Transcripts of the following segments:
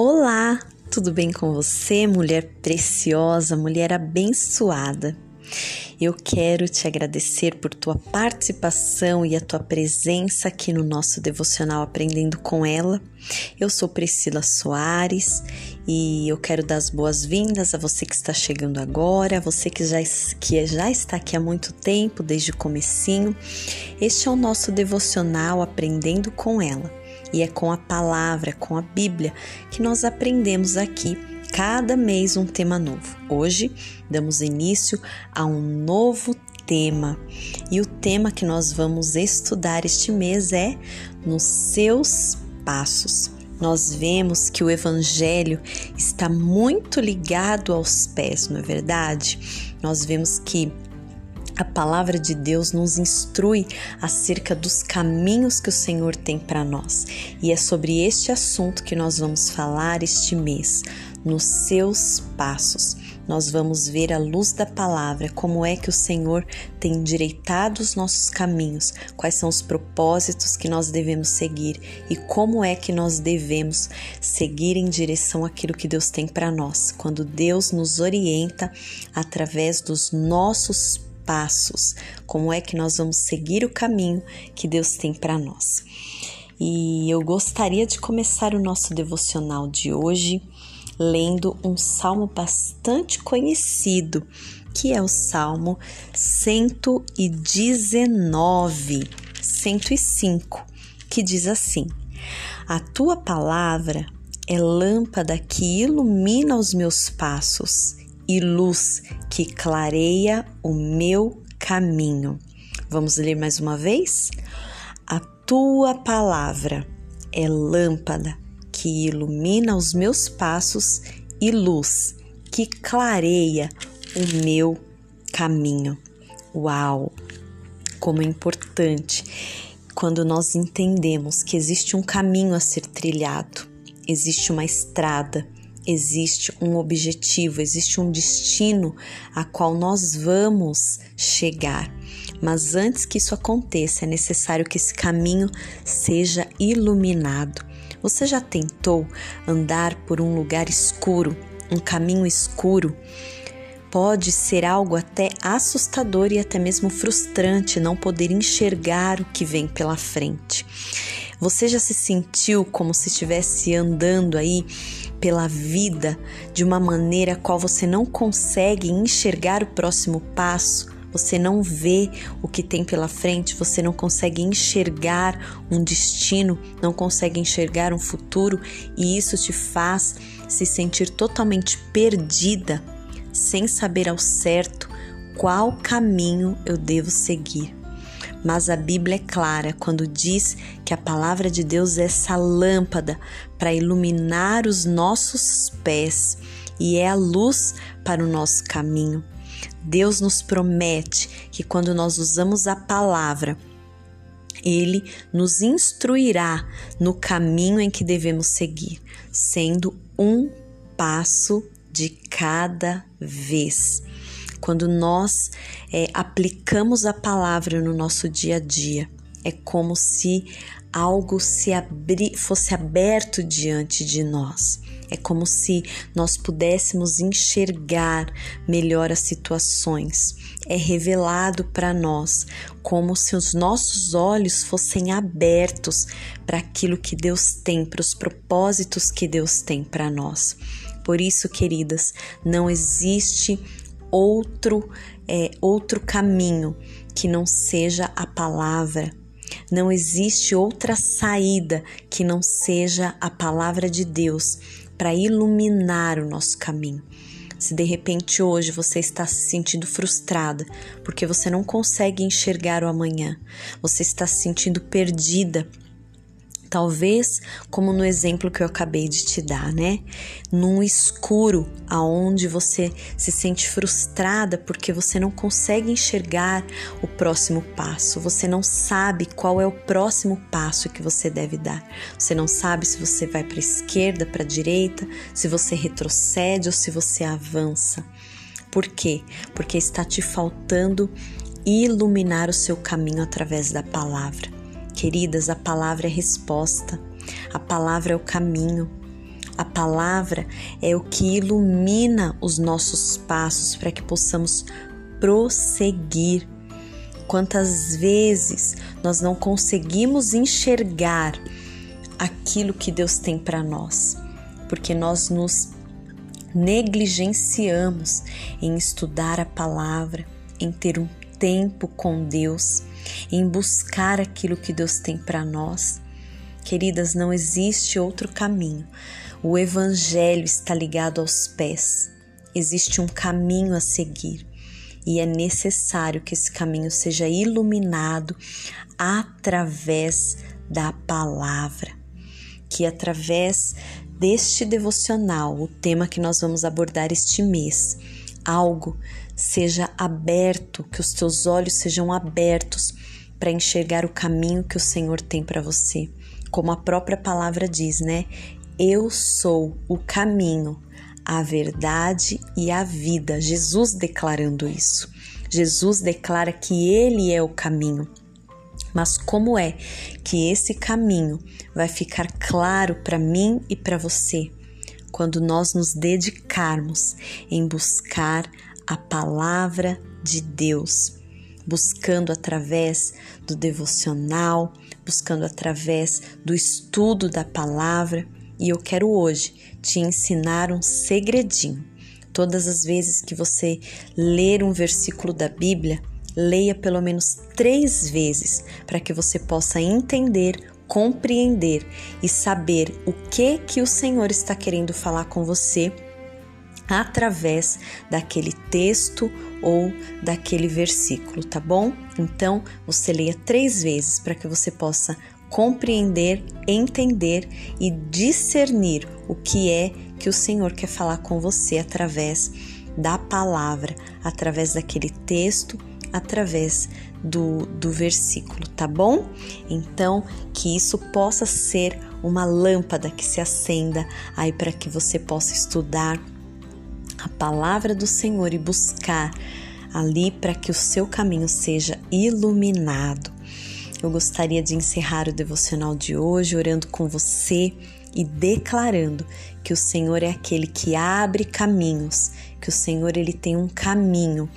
Olá, tudo bem com você, mulher preciosa, mulher abençoada? Eu quero te agradecer por tua participação e a tua presença aqui no nosso devocional Aprendendo com Ela. Eu sou Priscila Soares e eu quero dar as boas-vindas a você que está chegando agora, a você que já, que já está aqui há muito tempo, desde o comecinho. Este é o nosso devocional Aprendendo com Ela e é com a palavra, com a Bíblia, que nós aprendemos aqui cada mês um tema novo. Hoje damos início a um novo tema e o tema que nós vamos estudar este mês é Nos Seus Passos. Nós vemos que o Evangelho está muito ligado aos pés, não é verdade? Nós vemos que a palavra de Deus nos instrui acerca dos caminhos que o Senhor tem para nós. E é sobre este assunto que nós vamos falar este mês, nos seus passos. Nós vamos ver à luz da palavra como é que o Senhor tem endireitado os nossos caminhos, quais são os propósitos que nós devemos seguir e como é que nós devemos seguir em direção àquilo que Deus tem para nós, quando Deus nos orienta através dos nossos passos, como é que nós vamos seguir o caminho que Deus tem para nós. E eu gostaria de começar o nosso devocional de hoje lendo um salmo bastante conhecido, que é o Salmo 119, 105, que diz assim: A tua palavra é lâmpada que ilumina os meus passos e luz que clareia o meu caminho. Vamos ler mais uma vez? A tua palavra é lâmpada que ilumina os meus passos e luz que clareia o meu caminho. Uau! Como é importante quando nós entendemos que existe um caminho a ser trilhado, existe uma estrada, existe um objetivo, existe um destino a qual nós vamos chegar. Mas antes que isso aconteça, é necessário que esse caminho seja iluminado. Você já tentou andar por um lugar escuro, um caminho escuro? Pode ser algo até assustador e até mesmo frustrante não poder enxergar o que vem pela frente. Você já se sentiu como se estivesse andando aí pela vida de uma maneira a qual você não consegue enxergar o próximo passo, você não vê o que tem pela frente, você não consegue enxergar um destino, não consegue enxergar um futuro e isso te faz se sentir totalmente perdida, sem saber ao certo qual caminho eu devo seguir. Mas a Bíblia é clara quando diz que a palavra de Deus é essa lâmpada para iluminar os nossos pés e é a luz para o nosso caminho. Deus nos promete que quando nós usamos a palavra, ele nos instruirá no caminho em que devemos seguir, sendo um passo de cada vez. Quando nós é, aplicamos a palavra no nosso dia a dia, é como se algo se abri, fosse aberto diante de nós. É como se nós pudéssemos enxergar melhor as situações. É revelado para nós, como se os nossos olhos fossem abertos para aquilo que Deus tem, para os propósitos que Deus tem para nós. Por isso, queridas, não existe outro é, outro caminho que não seja a palavra. Não existe outra saída que não seja a palavra de Deus para iluminar o nosso caminho. Se de repente hoje você está se sentindo frustrada porque você não consegue enxergar o amanhã, você está se sentindo perdida Talvez, como no exemplo que eu acabei de te dar, né? Num escuro, aonde você se sente frustrada porque você não consegue enxergar o próximo passo, você não sabe qual é o próximo passo que você deve dar. Você não sabe se você vai para a esquerda, para a direita, se você retrocede ou se você avança. Por quê? Porque está te faltando iluminar o seu caminho através da palavra. Queridas, a palavra é resposta, a palavra é o caminho. A palavra é o que ilumina os nossos passos para que possamos prosseguir. Quantas vezes nós não conseguimos enxergar aquilo que Deus tem para nós, porque nós nos negligenciamos em estudar a palavra, em ter um tempo com Deus, em buscar aquilo que Deus tem para nós. Queridas, não existe outro caminho. O Evangelho está ligado aos pés. Existe um caminho a seguir e é necessário que esse caminho seja iluminado através da palavra. Que através deste devocional, o tema que nós vamos abordar este mês, algo seja aberto, que os teus olhos sejam abertos para enxergar o caminho que o Senhor tem para você. Como a própria palavra diz, né? Eu sou o caminho, a verdade e a vida. Jesus declarando isso. Jesus declara que Ele é o caminho. Mas como é que esse caminho vai ficar claro para mim e para você? Quando nós nos dedicarmos em buscar a palavra de Deus, buscando através do devocional, buscando através do estudo da palavra e eu quero hoje te ensinar um segredinho. Todas as vezes que você ler um versículo da Bíblia, leia pelo menos três vezes para que você possa entender, compreender e saber o que que o Senhor está querendo falar com você através daquele texto ou daquele versículo, tá bom? Então, você leia três vezes para que você possa compreender, entender e discernir o que é que o Senhor quer falar com você através da palavra, através daquele texto, através do, do versículo, tá bom? Então, que isso possa ser uma lâmpada que se acenda aí para que você possa estudar a palavra do Senhor e buscar ali para que o seu caminho seja iluminado. Eu gostaria de encerrar o devocional de hoje orando com você e declarando que o Senhor é aquele que abre caminhos, que o Senhor ele tem um caminho,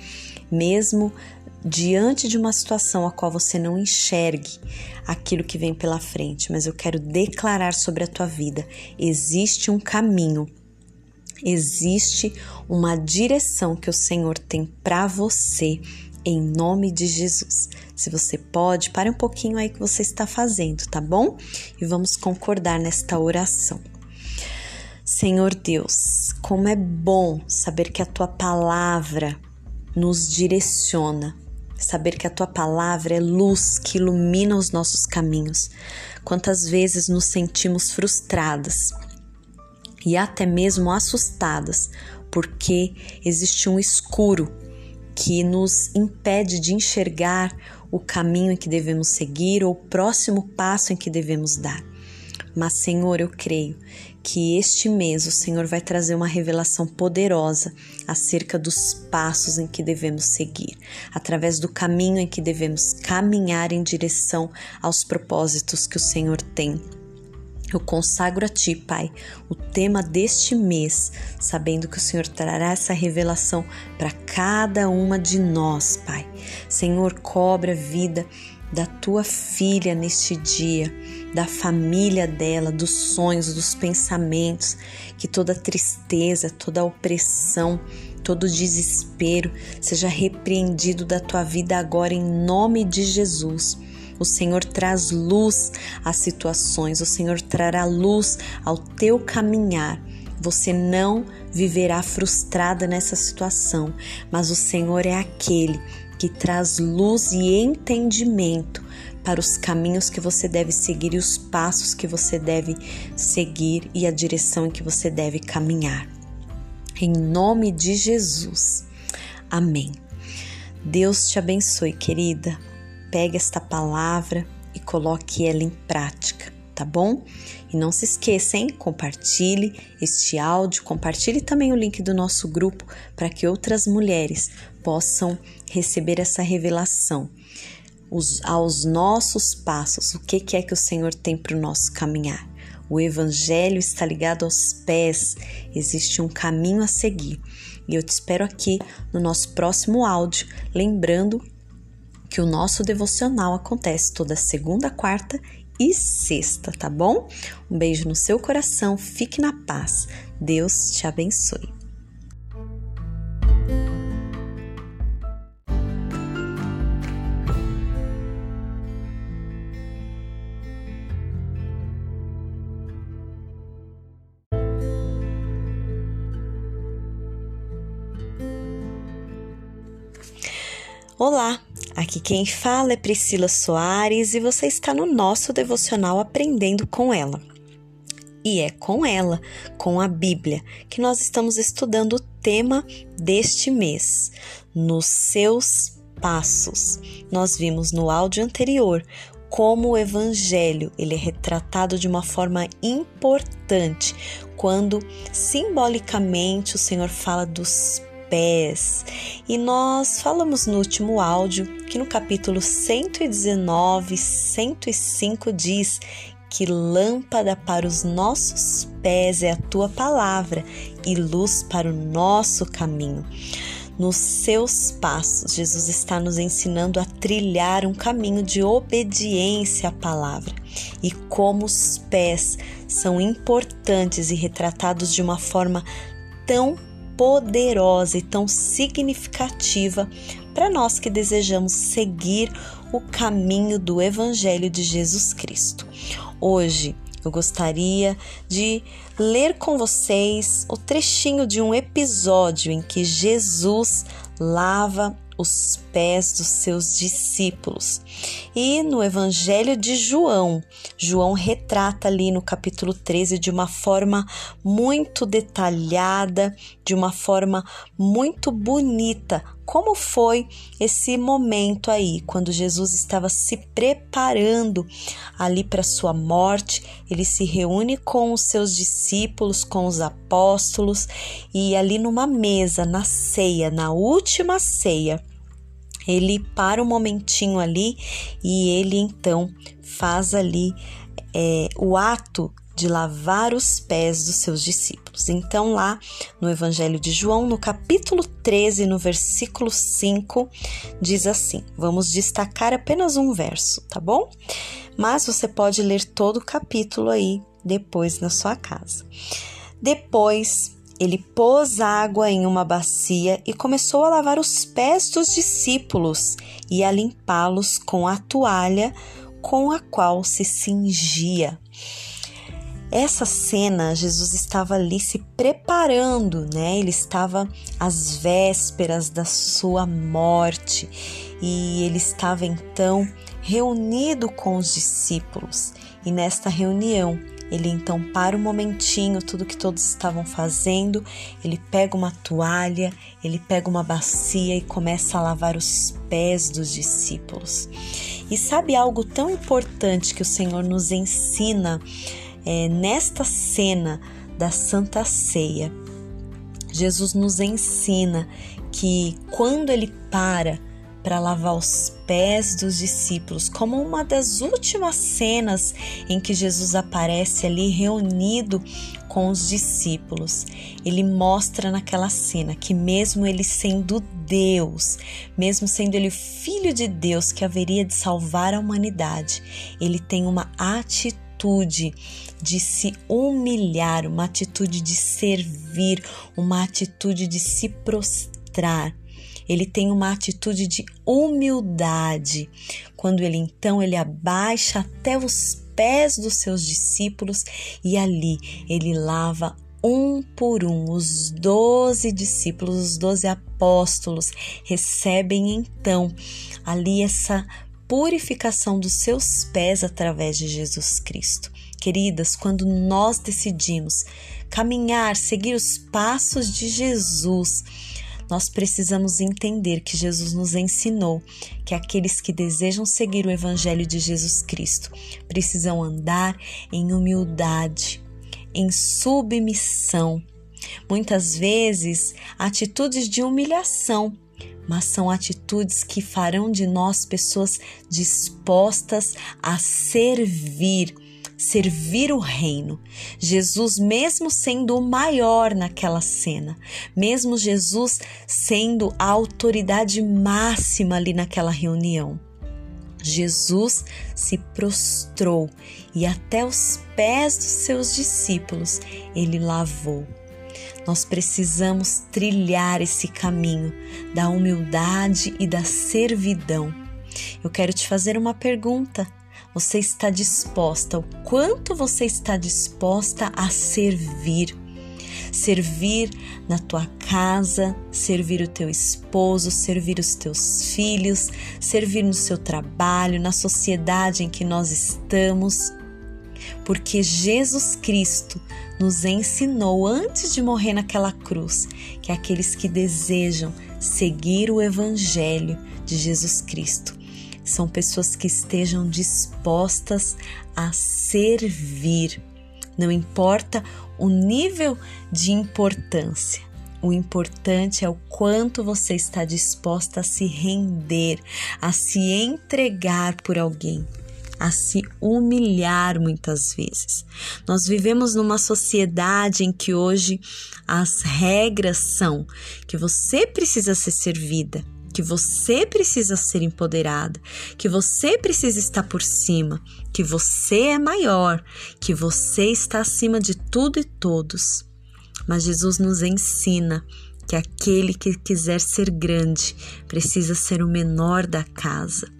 mesmo diante de uma situação a qual você não enxergue aquilo que vem pela frente, mas eu quero declarar sobre a tua vida: existe um caminho, existe uma direção que o Senhor tem para você em nome de Jesus. Se você pode, pare um pouquinho aí que você está fazendo, tá bom? E vamos concordar nesta oração. Senhor Deus, como é bom saber que a tua palavra nos direciona, saber que a tua palavra é luz que ilumina os nossos caminhos. Quantas vezes nos sentimos frustradas e até mesmo assustadas porque existe um escuro que nos impede de enxergar o caminho em que devemos seguir ou o próximo passo em que devemos dar. Mas, Senhor, eu creio que este mês o Senhor vai trazer uma revelação poderosa acerca dos passos em que devemos seguir, através do caminho em que devemos caminhar em direção aos propósitos que o Senhor tem eu consagro a Ti, Pai, o tema deste mês, sabendo que o Senhor trará essa revelação para cada uma de nós, Pai. Senhor, cobre a vida da tua filha neste dia, da família dela, dos sonhos, dos pensamentos, que toda tristeza, toda opressão, todo desespero seja repreendido da tua vida agora em nome de Jesus. O Senhor traz luz às situações, o Senhor trará luz ao teu caminhar. Você não viverá frustrada nessa situação, mas o Senhor é aquele que traz luz e entendimento para os caminhos que você deve seguir e os passos que você deve seguir e a direção em que você deve caminhar. Em nome de Jesus. Amém. Deus te abençoe, querida pegue esta palavra e coloque ela em prática, tá bom? E não se esqueça, hein? Compartilhe este áudio, compartilhe também o link do nosso grupo para que outras mulheres possam receber essa revelação. Os, aos nossos passos, o que, que é que o Senhor tem para o nosso caminhar? O Evangelho está ligado aos pés, existe um caminho a seguir. E eu te espero aqui no nosso próximo áudio, lembrando que o nosso devocional acontece toda segunda, quarta e sexta, tá bom? Um beijo no seu coração, fique na paz. Deus te abençoe. Olá, aqui quem fala é Priscila Soares e você está no nosso devocional Aprendendo com ela. E é com ela, com a Bíblia, que nós estamos estudando o tema deste mês, nos seus passos. Nós vimos no áudio anterior como o evangelho ele é retratado de uma forma importante quando simbolicamente o Senhor fala dos pés. E nós falamos no último áudio que no capítulo 119, 105 diz que lâmpada para os nossos pés é a tua palavra e luz para o nosso caminho. Nos seus passos, Jesus está nos ensinando a trilhar um caminho de obediência à palavra e como os pés são importantes e retratados de uma forma tão poderosa e tão significativa para nós que desejamos seguir o caminho do Evangelho de Jesus Cristo. Hoje eu gostaria de ler com vocês o trechinho de um episódio em que Jesus lava os pés dos seus discípulos. E no Evangelho de João, João retrata ali no capítulo 13 de uma forma muito detalhada, de uma forma muito bonita, como foi esse momento aí, quando Jesus estava se preparando ali para sua morte, ele se reúne com os seus discípulos, com os apóstolos, e ali numa mesa, na ceia, na última ceia, ele para um momentinho ali e ele então faz ali é, o ato de lavar os pés dos seus discípulos. Então, lá no Evangelho de João, no capítulo 13, no versículo 5, diz assim: vamos destacar apenas um verso, tá bom? Mas você pode ler todo o capítulo aí depois na sua casa. Depois ele pôs água em uma bacia e começou a lavar os pés dos discípulos e a limpá-los com a toalha com a qual se cingia. Essa cena, Jesus estava ali se preparando, né? Ele estava às vésperas da sua morte e ele estava então reunido com os discípulos. E nesta reunião, ele então para um momentinho tudo que todos estavam fazendo, ele pega uma toalha, ele pega uma bacia e começa a lavar os pés dos discípulos. E sabe algo tão importante que o Senhor nos ensina é, nesta cena da Santa Ceia? Jesus nos ensina que quando ele para para lavar os pés dos discípulos, como uma das últimas cenas em que Jesus aparece ali reunido com os discípulos. Ele mostra naquela cena que, mesmo ele sendo Deus, mesmo sendo ele filho de Deus que haveria de salvar a humanidade, ele tem uma atitude de se humilhar, uma atitude de servir, uma atitude de se prostrar ele tem uma atitude de humildade. Quando ele então ele abaixa até os pés dos seus discípulos e ali ele lava um por um. Os doze discípulos, os doze apóstolos recebem então ali essa purificação dos seus pés através de Jesus Cristo. Queridas, quando nós decidimos caminhar, seguir os passos de Jesus, nós precisamos entender que Jesus nos ensinou que aqueles que desejam seguir o Evangelho de Jesus Cristo precisam andar em humildade, em submissão. Muitas vezes, atitudes de humilhação, mas são atitudes que farão de nós pessoas dispostas a servir servir o reino. Jesus, mesmo sendo o maior naquela cena, mesmo Jesus sendo a autoridade máxima ali naquela reunião, Jesus se prostrou e até os pés dos seus discípulos ele lavou. Nós precisamos trilhar esse caminho da humildade e da servidão. Eu quero te fazer uma pergunta. Você está disposta? O quanto você está disposta a servir? Servir na tua casa, servir o teu esposo, servir os teus filhos, servir no seu trabalho, na sociedade em que nós estamos. Porque Jesus Cristo nos ensinou antes de morrer naquela cruz que aqueles que desejam seguir o Evangelho de Jesus Cristo são pessoas que estejam dispostas a servir. Não importa o nível de importância. O importante é o quanto você está disposta a se render, a se entregar por alguém, a se humilhar muitas vezes. Nós vivemos numa sociedade em que hoje as regras são que você precisa ser servida, que você precisa ser empoderada, que você precisa estar por cima, que você é maior, que você está acima de tudo e todos. Mas Jesus nos ensina que aquele que quiser ser grande precisa ser o menor da casa.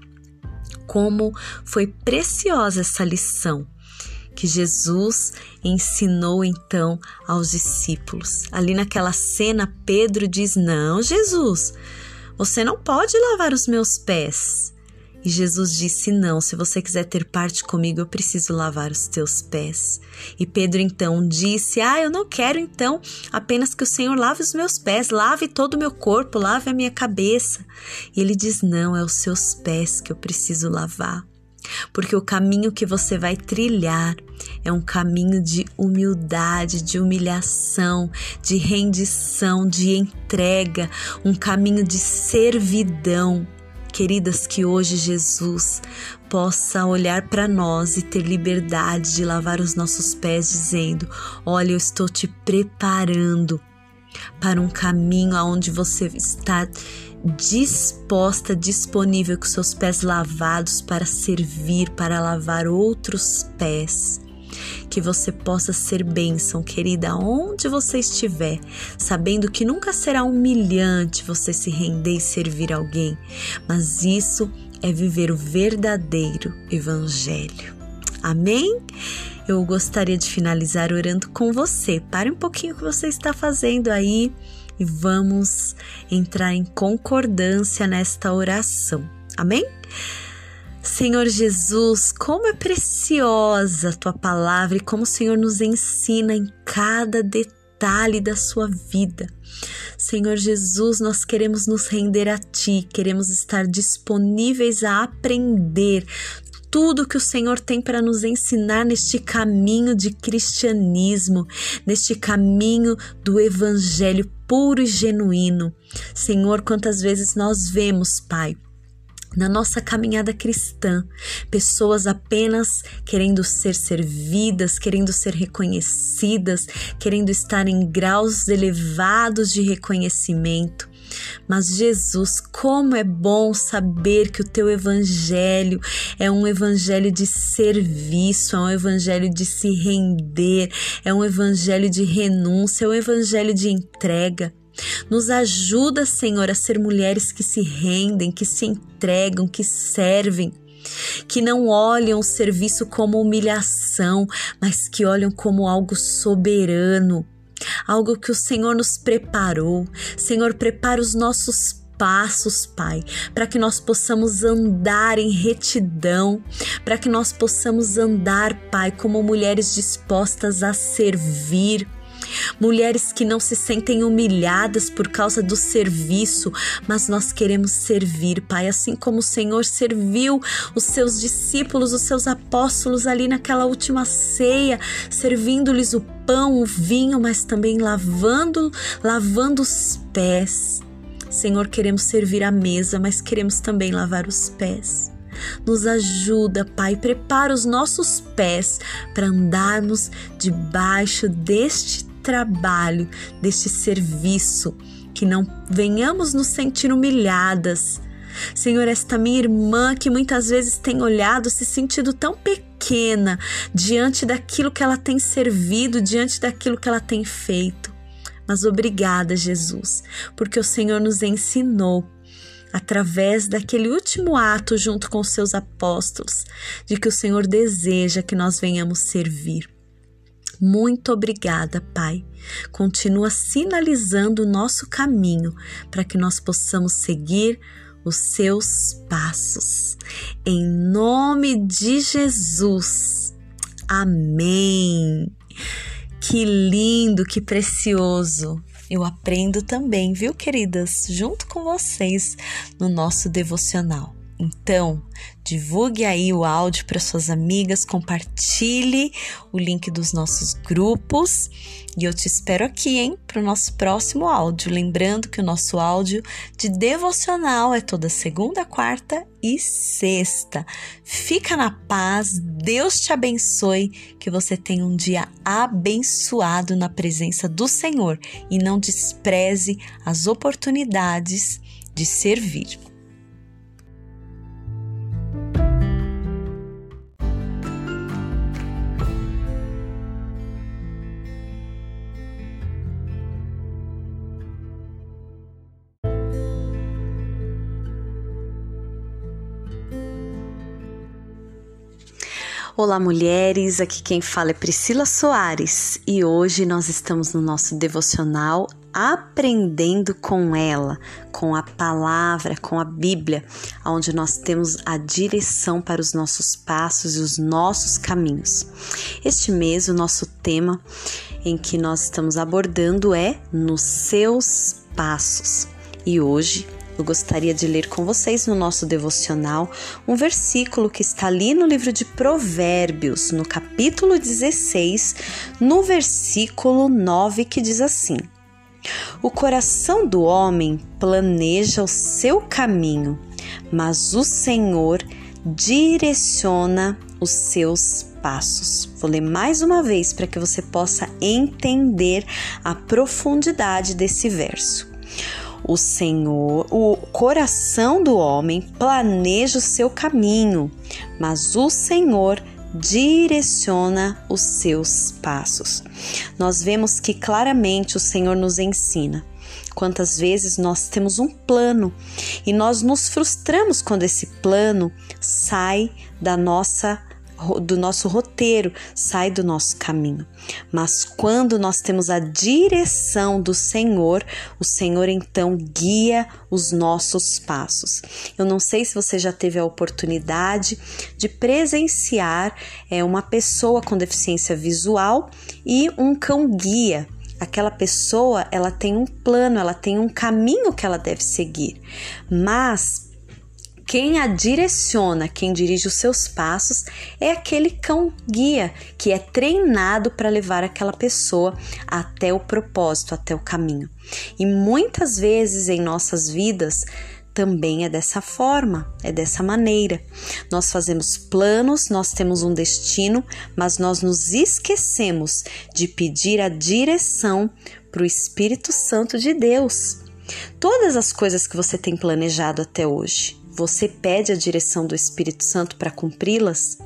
Como foi preciosa essa lição que Jesus ensinou então aos discípulos. Ali naquela cena, Pedro diz: Não, Jesus, você não pode lavar os meus pés. E Jesus disse: Não, se você quiser ter parte comigo, eu preciso lavar os teus pés. E Pedro então disse: Ah, eu não quero então apenas que o Senhor lave os meus pés, lave todo o meu corpo, lave a minha cabeça. E ele diz: Não, é os seus pés que eu preciso lavar. Porque o caminho que você vai trilhar é um caminho de humildade, de humilhação, de rendição, de entrega, um caminho de servidão. Queridas, que hoje Jesus possa olhar para nós e ter liberdade de lavar os nossos pés, dizendo: Olha, eu estou te preparando para um caminho aonde você está disposta, disponível com seus pés lavados para servir, para lavar outros pés que você possa ser bênção, querida, onde você estiver, sabendo que nunca será humilhante você se render e servir alguém, mas isso é viver o verdadeiro Evangelho. Amém? Eu gostaria de finalizar orando com você. Pare um pouquinho o que você está fazendo aí e vamos entrar em concordância nesta oração. Amém? Senhor Jesus, como é preciosa a tua palavra e como o Senhor nos ensina em cada detalhe da sua vida. Senhor Jesus, nós queremos nos render a Ti, queremos estar disponíveis a aprender tudo que o Senhor tem para nos ensinar neste caminho de cristianismo, neste caminho do Evangelho puro e genuíno. Senhor, quantas vezes nós vemos, Pai, na nossa caminhada cristã, pessoas apenas querendo ser servidas, querendo ser reconhecidas, querendo estar em graus elevados de reconhecimento. Mas Jesus, como é bom saber que o teu evangelho é um evangelho de serviço, é um evangelho de se render, é um evangelho de renúncia, é um evangelho de entrega. Nos ajuda, Senhor, a ser mulheres que se rendem, que se entregam, que servem, que não olham o serviço como humilhação, mas que olham como algo soberano, algo que o Senhor nos preparou. Senhor, prepara os nossos passos, Pai, para que nós possamos andar em retidão, para que nós possamos andar, Pai, como mulheres dispostas a servir mulheres que não se sentem humilhadas por causa do serviço, mas nós queremos servir, Pai, assim como o Senhor serviu os seus discípulos, os seus apóstolos ali naquela última ceia, servindo-lhes o pão, o vinho, mas também lavando, lavando os pés. Senhor, queremos servir a mesa, mas queremos também lavar os pés. Nos ajuda, Pai, prepara os nossos pés para andarmos debaixo deste trabalho, deste serviço, que não venhamos nos sentir humilhadas. Senhor, esta minha irmã que muitas vezes tem olhado, se sentido tão pequena diante daquilo que ela tem servido, diante daquilo que ela tem feito. Mas obrigada, Jesus, porque o Senhor nos ensinou através daquele último ato junto com os seus apóstolos, de que o Senhor deseja que nós venhamos servir. Muito obrigada, Pai. Continua sinalizando o nosso caminho para que nós possamos seguir os seus passos. Em nome de Jesus. Amém. Que lindo, que precioso. Eu aprendo também, viu, queridas, junto com vocês no nosso devocional. Então, divulgue aí o áudio para suas amigas, compartilhe o link dos nossos grupos e eu te espero aqui, hein, para o nosso próximo áudio. Lembrando que o nosso áudio de devocional é toda segunda, quarta e sexta. Fica na paz, Deus te abençoe, que você tenha um dia abençoado na presença do Senhor e não despreze as oportunidades de servir. Olá, mulheres. Aqui quem fala é Priscila Soares e hoje nós estamos no nosso devocional aprendendo com ela, com a palavra, com a Bíblia, onde nós temos a direção para os nossos passos e os nossos caminhos. Este mês, o nosso tema em que nós estamos abordando é nos seus passos. E hoje eu gostaria de ler com vocês no nosso devocional um versículo que está ali no livro de Provérbios, no capítulo 16, no versículo 9, que diz assim: O coração do homem planeja o seu caminho, mas o Senhor direciona os seus passos. Vou ler mais uma vez para que você possa entender a profundidade desse verso. O Senhor, o coração do homem planeja o seu caminho, mas o Senhor direciona os seus passos. Nós vemos que claramente o Senhor nos ensina. Quantas vezes nós temos um plano e nós nos frustramos quando esse plano sai da nossa do nosso roteiro, sai do nosso caminho. Mas quando nós temos a direção do Senhor, o Senhor então guia os nossos passos. Eu não sei se você já teve a oportunidade de presenciar é, uma pessoa com deficiência visual e um cão guia aquela pessoa ela tem um plano, ela tem um caminho que ela deve seguir, mas quem a direciona, quem dirige os seus passos, é aquele cão guia que é treinado para levar aquela pessoa até o propósito, até o caminho. E muitas vezes em nossas vidas também é dessa forma, é dessa maneira. Nós fazemos planos, nós temos um destino, mas nós nos esquecemos de pedir a direção para o Espírito Santo de Deus. Todas as coisas que você tem planejado até hoje, você pede a direção do Espírito Santo para cumpri-las?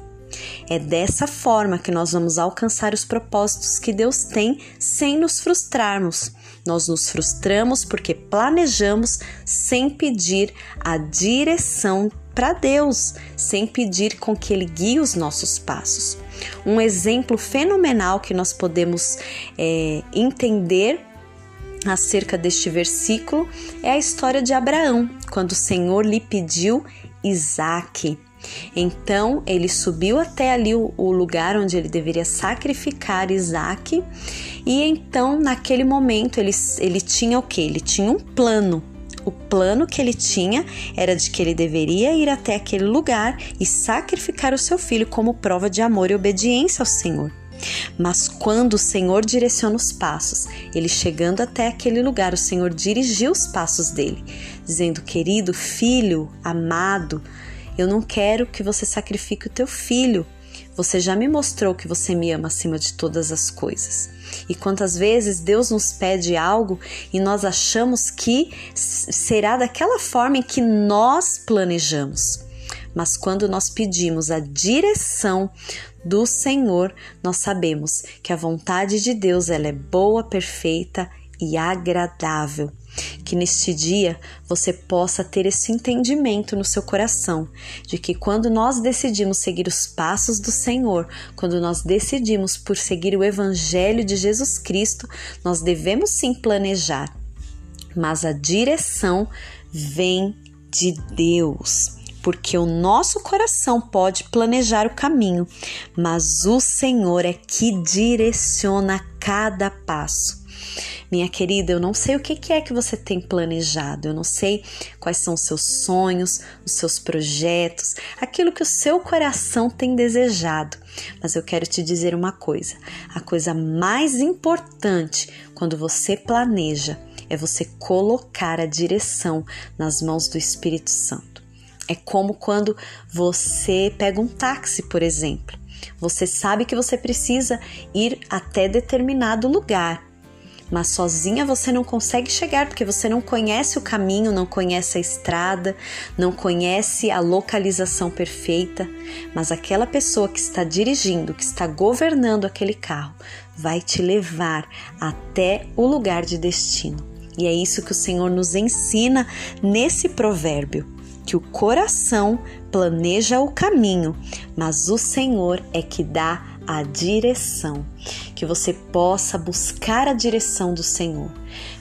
É dessa forma que nós vamos alcançar os propósitos que Deus tem sem nos frustrarmos. Nós nos frustramos porque planejamos sem pedir a direção para Deus, sem pedir com que Ele guie os nossos passos. Um exemplo fenomenal que nós podemos é, entender acerca deste versículo é a história de Abraão, quando o Senhor lhe pediu Isaque. Então ele subiu até ali o, lugar onde ele deveria sacrificar Isaque, e então naquele momento ele, ele tinha o que? Ele tinha um plano. O plano que ele tinha era de que ele deveria ir até aquele lugar e sacrificar o seu filho como prova de amor e obediência ao Senhor. Mas quando o Senhor direciona os passos, ele chegando até aquele lugar, o Senhor dirigiu os passos dele, dizendo: Querido filho, amado, Eu não quero que você sacrifique o teu filho. Você já me mostrou que você me ama acima de todas as coisas. E quantas vezes Deus nos pede algo e nós achamos que será daquela forma em que nós planejamos. Mas quando nós pedimos a direção do Senhor, nós sabemos que a vontade de Deus ela é boa, perfeita e agradável. Que neste dia você possa ter esse entendimento no seu coração de que quando nós decidimos seguir os passos do Senhor, quando nós decidimos por seguir o Evangelho de Jesus Cristo, nós devemos sim planejar, mas a direção vem de Deus porque o nosso coração pode planejar o caminho, mas o Senhor é que direciona cada passo. Minha querida, eu não sei o que é que você tem planejado, eu não sei quais são os seus sonhos, os seus projetos, aquilo que o seu coração tem desejado. Mas eu quero te dizer uma coisa: a coisa mais importante quando você planeja é você colocar a direção nas mãos do Espírito Santo. É como quando você pega um táxi, por exemplo. Você sabe que você precisa ir até determinado lugar, mas sozinha você não consegue chegar porque você não conhece o caminho, não conhece a estrada, não conhece a localização perfeita. Mas aquela pessoa que está dirigindo, que está governando aquele carro, vai te levar até o lugar de destino. E é isso que o Senhor nos ensina nesse provérbio que o coração planeja o caminho, mas o Senhor é que dá a direção. Que você possa buscar a direção do Senhor,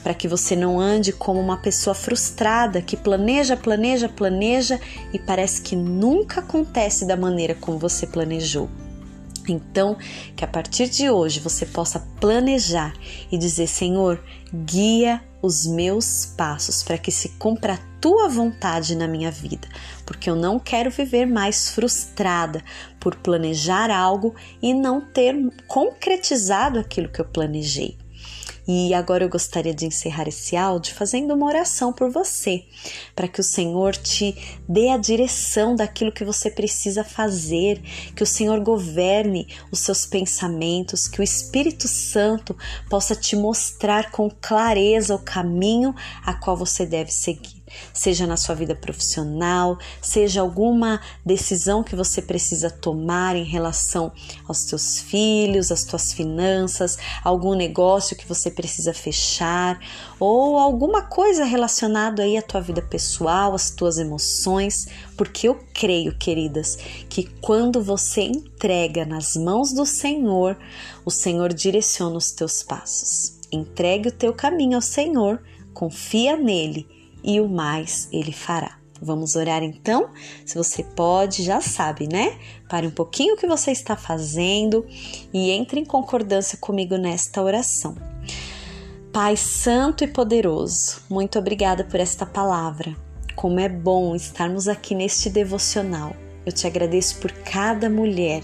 para que você não ande como uma pessoa frustrada que planeja, planeja, planeja e parece que nunca acontece da maneira como você planejou. Então, que a partir de hoje você possa planejar e dizer: Senhor, guia os meus passos para que se cumpra a tua vontade na minha vida, porque eu não quero viver mais frustrada por planejar algo e não ter concretizado aquilo que eu planejei. E agora eu gostaria de encerrar esse áudio fazendo uma oração por você, para que o Senhor te dê a direção daquilo que você precisa fazer, que o Senhor governe os seus pensamentos, que o Espírito Santo possa te mostrar com clareza o caminho a qual você deve seguir seja na sua vida profissional, seja alguma decisão que você precisa tomar em relação aos seus filhos, às suas finanças, algum negócio que você precisa fechar ou alguma coisa relacionada aí à tua vida pessoal, às tuas emoções, porque eu creio, queridas, que quando você entrega nas mãos do Senhor, o Senhor direciona os teus passos. Entregue o teu caminho ao Senhor, confia nele e o mais ele fará. Vamos orar então? Se você pode, já sabe, né? Pare um pouquinho o que você está fazendo e entre em concordância comigo nesta oração. Pai Santo e Poderoso, muito obrigada por esta palavra. Como é bom estarmos aqui neste devocional. Eu te agradeço por cada mulher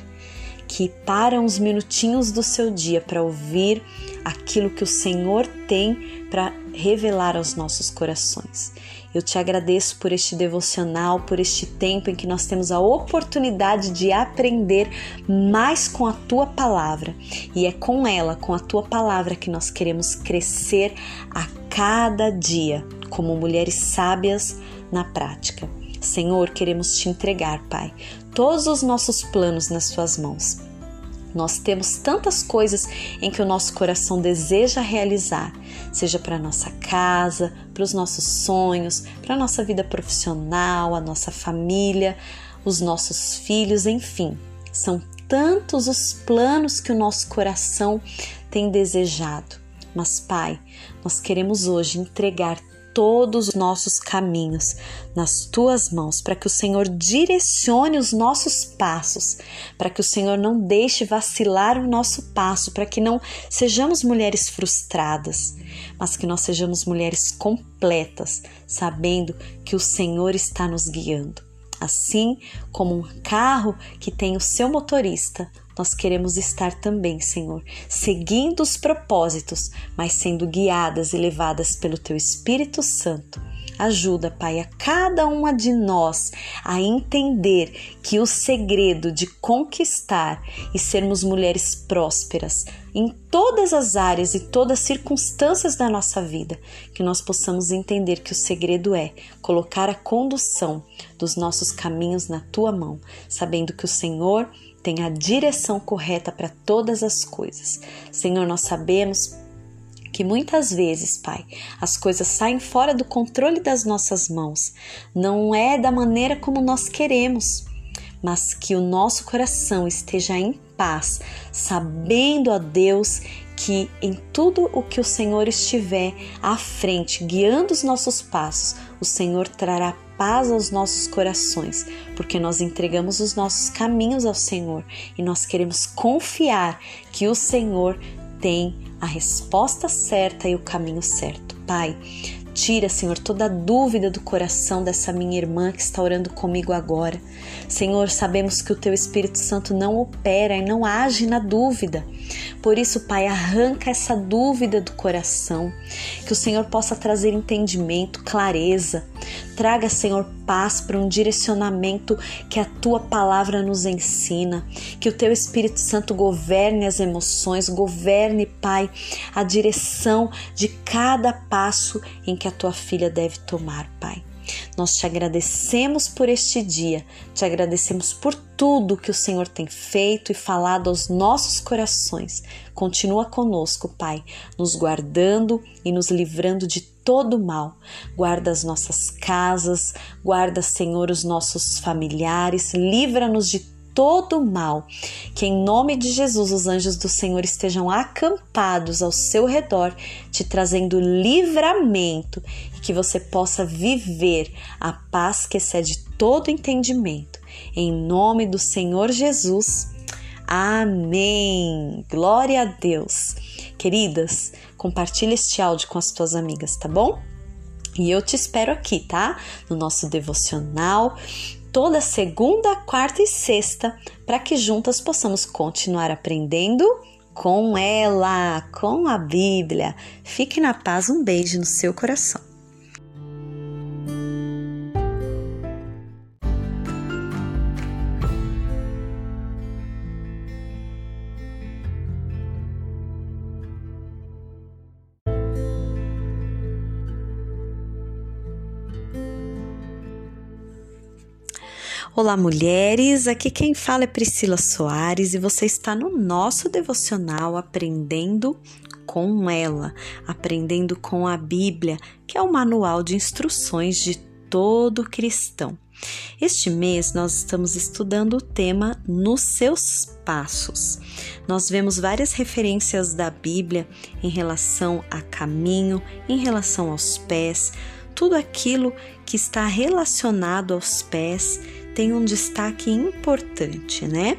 que para uns minutinhos do seu dia para ouvir aquilo que o Senhor tem para revelar aos nossos corações. Eu te agradeço por este devocional, por este tempo em que nós temos a oportunidade de aprender mais com a tua palavra. E é com ela, com a tua palavra, que nós queremos crescer a cada dia como mulheres sábias na prática. Senhor, queremos te entregar, Pai, todos os nossos planos nas tuas mãos. Nós temos tantas coisas em que o nosso coração deseja realizar, seja para nossa casa, para os nossos sonhos, para nossa vida profissional, a nossa família, os nossos filhos, enfim. São tantos os planos que o nosso coração tem desejado. Mas, Pai, nós queremos hoje entregar todos os nossos caminhos nas tuas mãos, para que o Senhor direcione os nossos passos, para que o Senhor não deixe vacilar o nosso passo, para que não sejamos mulheres frustradas, mas que nós sejamos mulheres completas, sabendo que o Senhor está nos guiando. Assim como um carro que tem o seu motorista, nós queremos estar também, Senhor, seguindo os propósitos, mas sendo guiadas e levadas pelo Teu Espírito Santo. Ajuda, Pai, a cada uma de nós a entender que o segredo de conquistar e sermos mulheres prósperas em todas as áreas e todas as circunstâncias da nossa vida, que nós possamos entender que o segredo é colocar a condução dos nossos caminhos na tua mão, sabendo que o Senhor tem a direção correta para todas as coisas. Senhor, nós sabemos que muitas vezes, Pai, as coisas saem fora do controle das nossas mãos. Não é da maneira como nós queremos, mas que o nosso coração esteja em paz, sabendo, a Deus, que em tudo o que o Senhor estiver à frente, guiando os nossos passos, o Senhor trará paz aos nossos corações, porque nós entregamos os nossos caminhos ao Senhor e nós queremos confiar que o Senhor tem a resposta certa e o caminho certo. Pai, Tira, Senhor, toda dúvida do coração dessa minha irmã que está orando comigo agora. Senhor, sabemos que o Teu Espírito Santo não opera e não age na dúvida. Por isso, Pai, arranca essa dúvida do coração. Que o Senhor possa trazer entendimento, clareza. Traga, Senhor, paz para um direcionamento que a Tua palavra nos ensina. Que o Teu Espírito Santo governe as emoções, governe, Pai, a direção de cada passo em que a tua filha deve tomar, Pai. Nós te agradecemos por este dia, te agradecemos por tudo que o Senhor tem feito e falado aos nossos corações. Continua conosco, Pai, nos guardando e nos livrando de todo mal. Guarda as nossas casas, guarda, Senhor, os nossos familiares, livra-nos de todo mal. Que em nome de Jesus os anjos do Senhor estejam acampados ao seu redor, te trazendo livramento que você possa viver a paz que excede todo entendimento. Em nome do Senhor Jesus. Amém. Glória a Deus. Queridas, compartilhe este áudio com as tuas amigas, tá bom? E eu te espero aqui, tá? No nosso devocional toda segunda, quarta e sexta, para que juntas possamos continuar aprendendo com ela, com a Bíblia. Fique na paz, um beijo no seu coração. Olá, mulheres! Aqui quem fala é Priscila Soares e você está no nosso devocional Aprendendo com ela, aprendendo com a Bíblia, que é o manual de instruções de todo cristão. Este mês nós estamos estudando o tema Nos seus passos. Nós vemos várias referências da Bíblia em relação a caminho, em relação aos pés, tudo aquilo que está relacionado aos pés tem um destaque importante, né?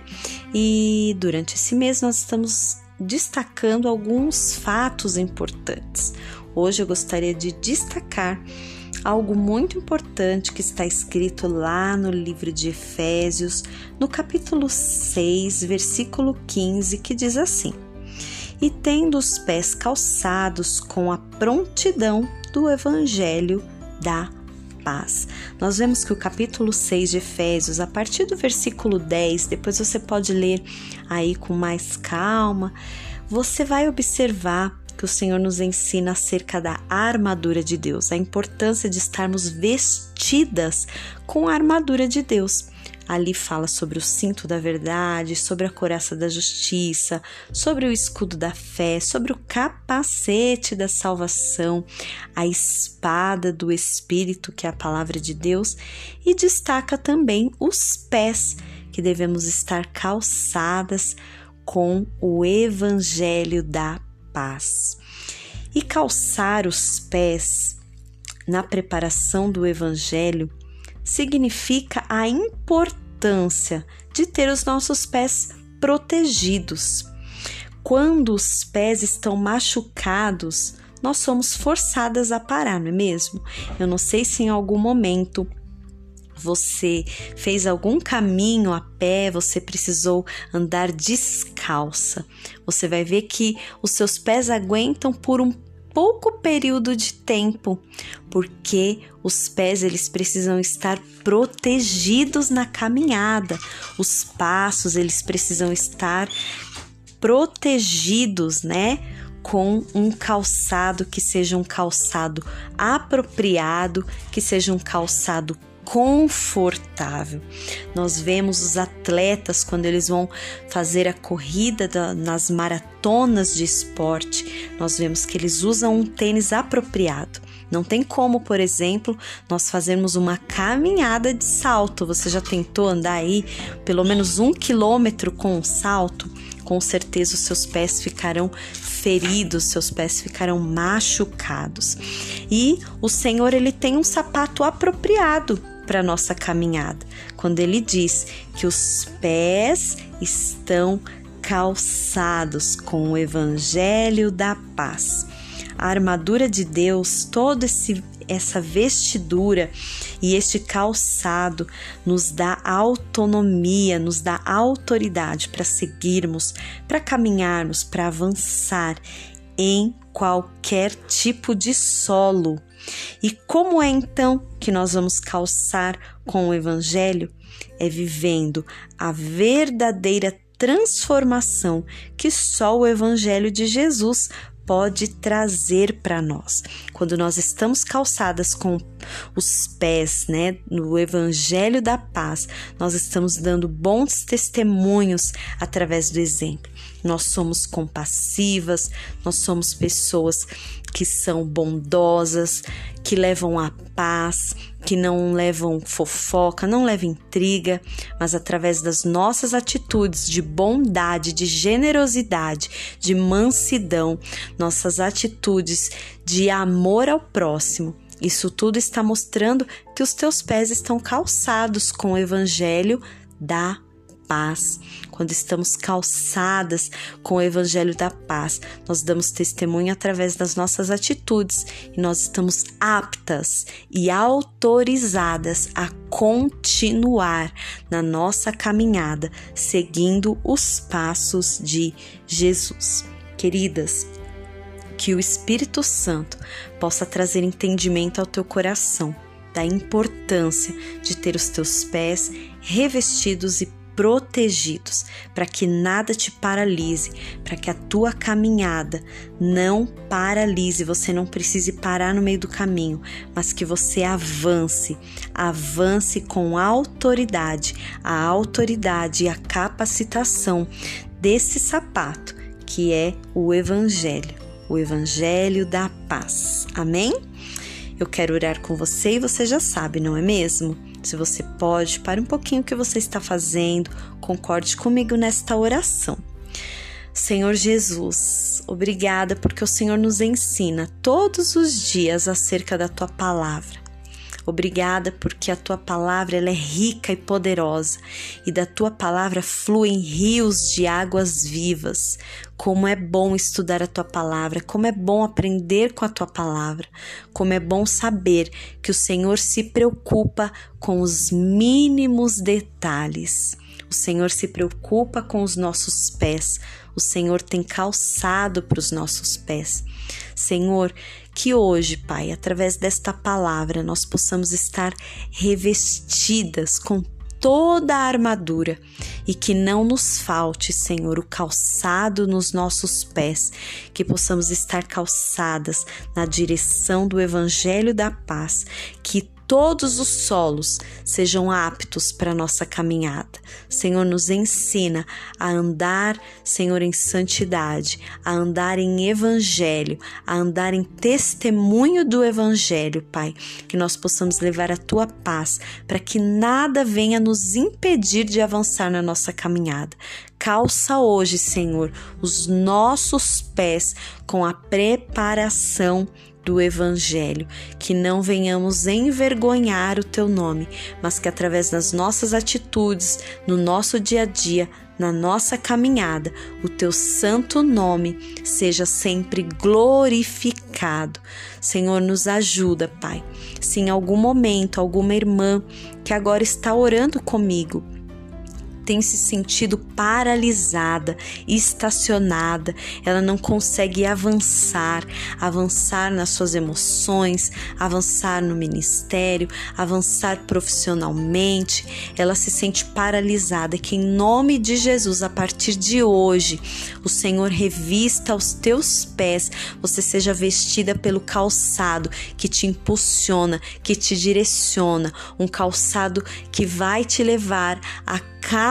E durante esse mês nós estamos destacando alguns fatos importantes. Hoje eu gostaria de destacar algo muito importante que está escrito lá no livro de Efésios, no capítulo 6, versículo 15, que diz assim: E tendo os pés calçados com a prontidão do evangelho da paz. Nós vemos que o capítulo 6 de Efésios, a partir do versículo 10, depois você pode ler aí com mais calma, você vai observar que o Senhor nos ensina acerca da armadura de Deus, a importância de estarmos vestidas com a armadura de Deus. Ali fala sobre o cinto da verdade, sobre a coraça da justiça, sobre o escudo da fé, sobre o capacete da salvação, a espada do Espírito, que é a palavra de Deus, e destaca também os pés, que devemos estar calçadas com o evangelho da paz. E calçar os pés na preparação do evangelho significa a importância de ter os nossos pés protegidos. Quando os pés estão machucados, nós somos forçadas a parar, não é mesmo? Eu não sei se em algum momento você fez algum caminho a pé, você precisou andar descalça. Você vai ver que os seus pés aguentam por um pouco período de tempo, porque os pés eles precisam estar protegidos na caminhada. Os passos eles precisam estar protegidos, né? Com um calçado que seja um calçado apropriado, que seja um calçado confortável. Nós vemos os atletas quando eles vão fazer a corrida da, nas maratonas de esporte, nós vemos que eles usam um tênis apropriado. Não tem como, por exemplo, nós fazermos uma caminhada de salto. Você já tentou andar aí pelo menos um quilômetro com um salto? Com certeza os seus pés ficarão feridos, seus pés ficarão machucados. E o Senhor ele tem um sapato apropriado para nossa caminhada, quando ele diz que os pés estão calçados com o evangelho da paz. A armadura de Deus, todo esse essa vestidura e este calçado nos dá autonomia, nos dá autoridade para seguirmos, para caminharmos, para avançar em qualquer tipo de solo. E como é então que nós vamos calçar com o Evangelho? É vivendo a verdadeira transformação que só o Evangelho de Jesus pode trazer para nós. Quando nós estamos calçadas com os pés, né, no evangelho da paz, nós estamos dando bons testemunhos através do exemplo. Nós somos compassivas, nós somos pessoas que são bondosas, que levam a paz, que não levam fofoca, não levam intriga, mas através das nossas atitudes de bondade, de generosidade, de mansidão, nossas atitudes de amor ao próximo. Isso tudo está mostrando que os teus pés estão calçados com o evangelho da paz, quando estamos calçadas com o Evangelho da paz, nós damos testemunho através das nossas atitudes e nós estamos aptas e autorizadas a continuar na nossa caminhada, seguindo os passos de Jesus. Queridas, que o Espírito Santo possa trazer entendimento ao teu coração da importância de ter os teus pés revestidos e protegidos, para que nada te paralise, para que a tua caminhada não paralise, você não precise parar no meio do caminho, mas que você avance, avance com autoridade, a autoridade e a capacitação desse sapato que é o evangelho, o evangelho da paz. Amém? Eu quero orar com você e você já sabe, não é mesmo? Se você pode, pare um pouquinho o que você está fazendo, concorde comigo nesta oração. Senhor Jesus, obrigada porque o Senhor nos ensina todos os dias acerca da tua palavra. Obrigada porque a tua palavra ela é rica e poderosa e da tua palavra fluem rios de águas vivas. Como é bom estudar a tua palavra, como é bom aprender com a tua palavra, como é bom saber que o Senhor se preocupa com os mínimos detalhes. O Senhor se preocupa com os nossos pés, o Senhor tem calçado para os nossos pés. Senhor, que hoje, Pai, através desta palavra, nós possamos estar revestidas com toda a armadura e que não nos falte, Senhor, o calçado nos nossos pés, que possamos estar calçadas na direção do Evangelho da Paz, que todos os solos sejam aptos para nossa caminhada. Senhor, nos ensina a andar, Senhor, em santidade, a andar em evangelho, a andar em testemunho do evangelho, Pai. Que nós possamos levar a tua paz para que nada venha nos impedir de avançar na nossa caminhada. Calça hoje, Senhor, os nossos pés com a preparação do Evangelho, que não venhamos envergonhar o teu nome, mas que através das nossas atitudes, no nosso dia a dia, na nossa caminhada, o teu santo nome seja sempre glorificado. Senhor, nos ajuda, Pai. Se em algum momento alguma irmã que agora está orando comigo, tem se sentido paralisada, estacionada, ela não consegue avançar, avançar nas suas emoções, avançar no ministério, avançar profissionalmente, ela se sente paralisada, que em nome de Jesus, a partir de hoje, o Senhor revista os teus pés, você seja vestida pelo calçado que te impulsiona, que te direciona, um calçado que vai te levar a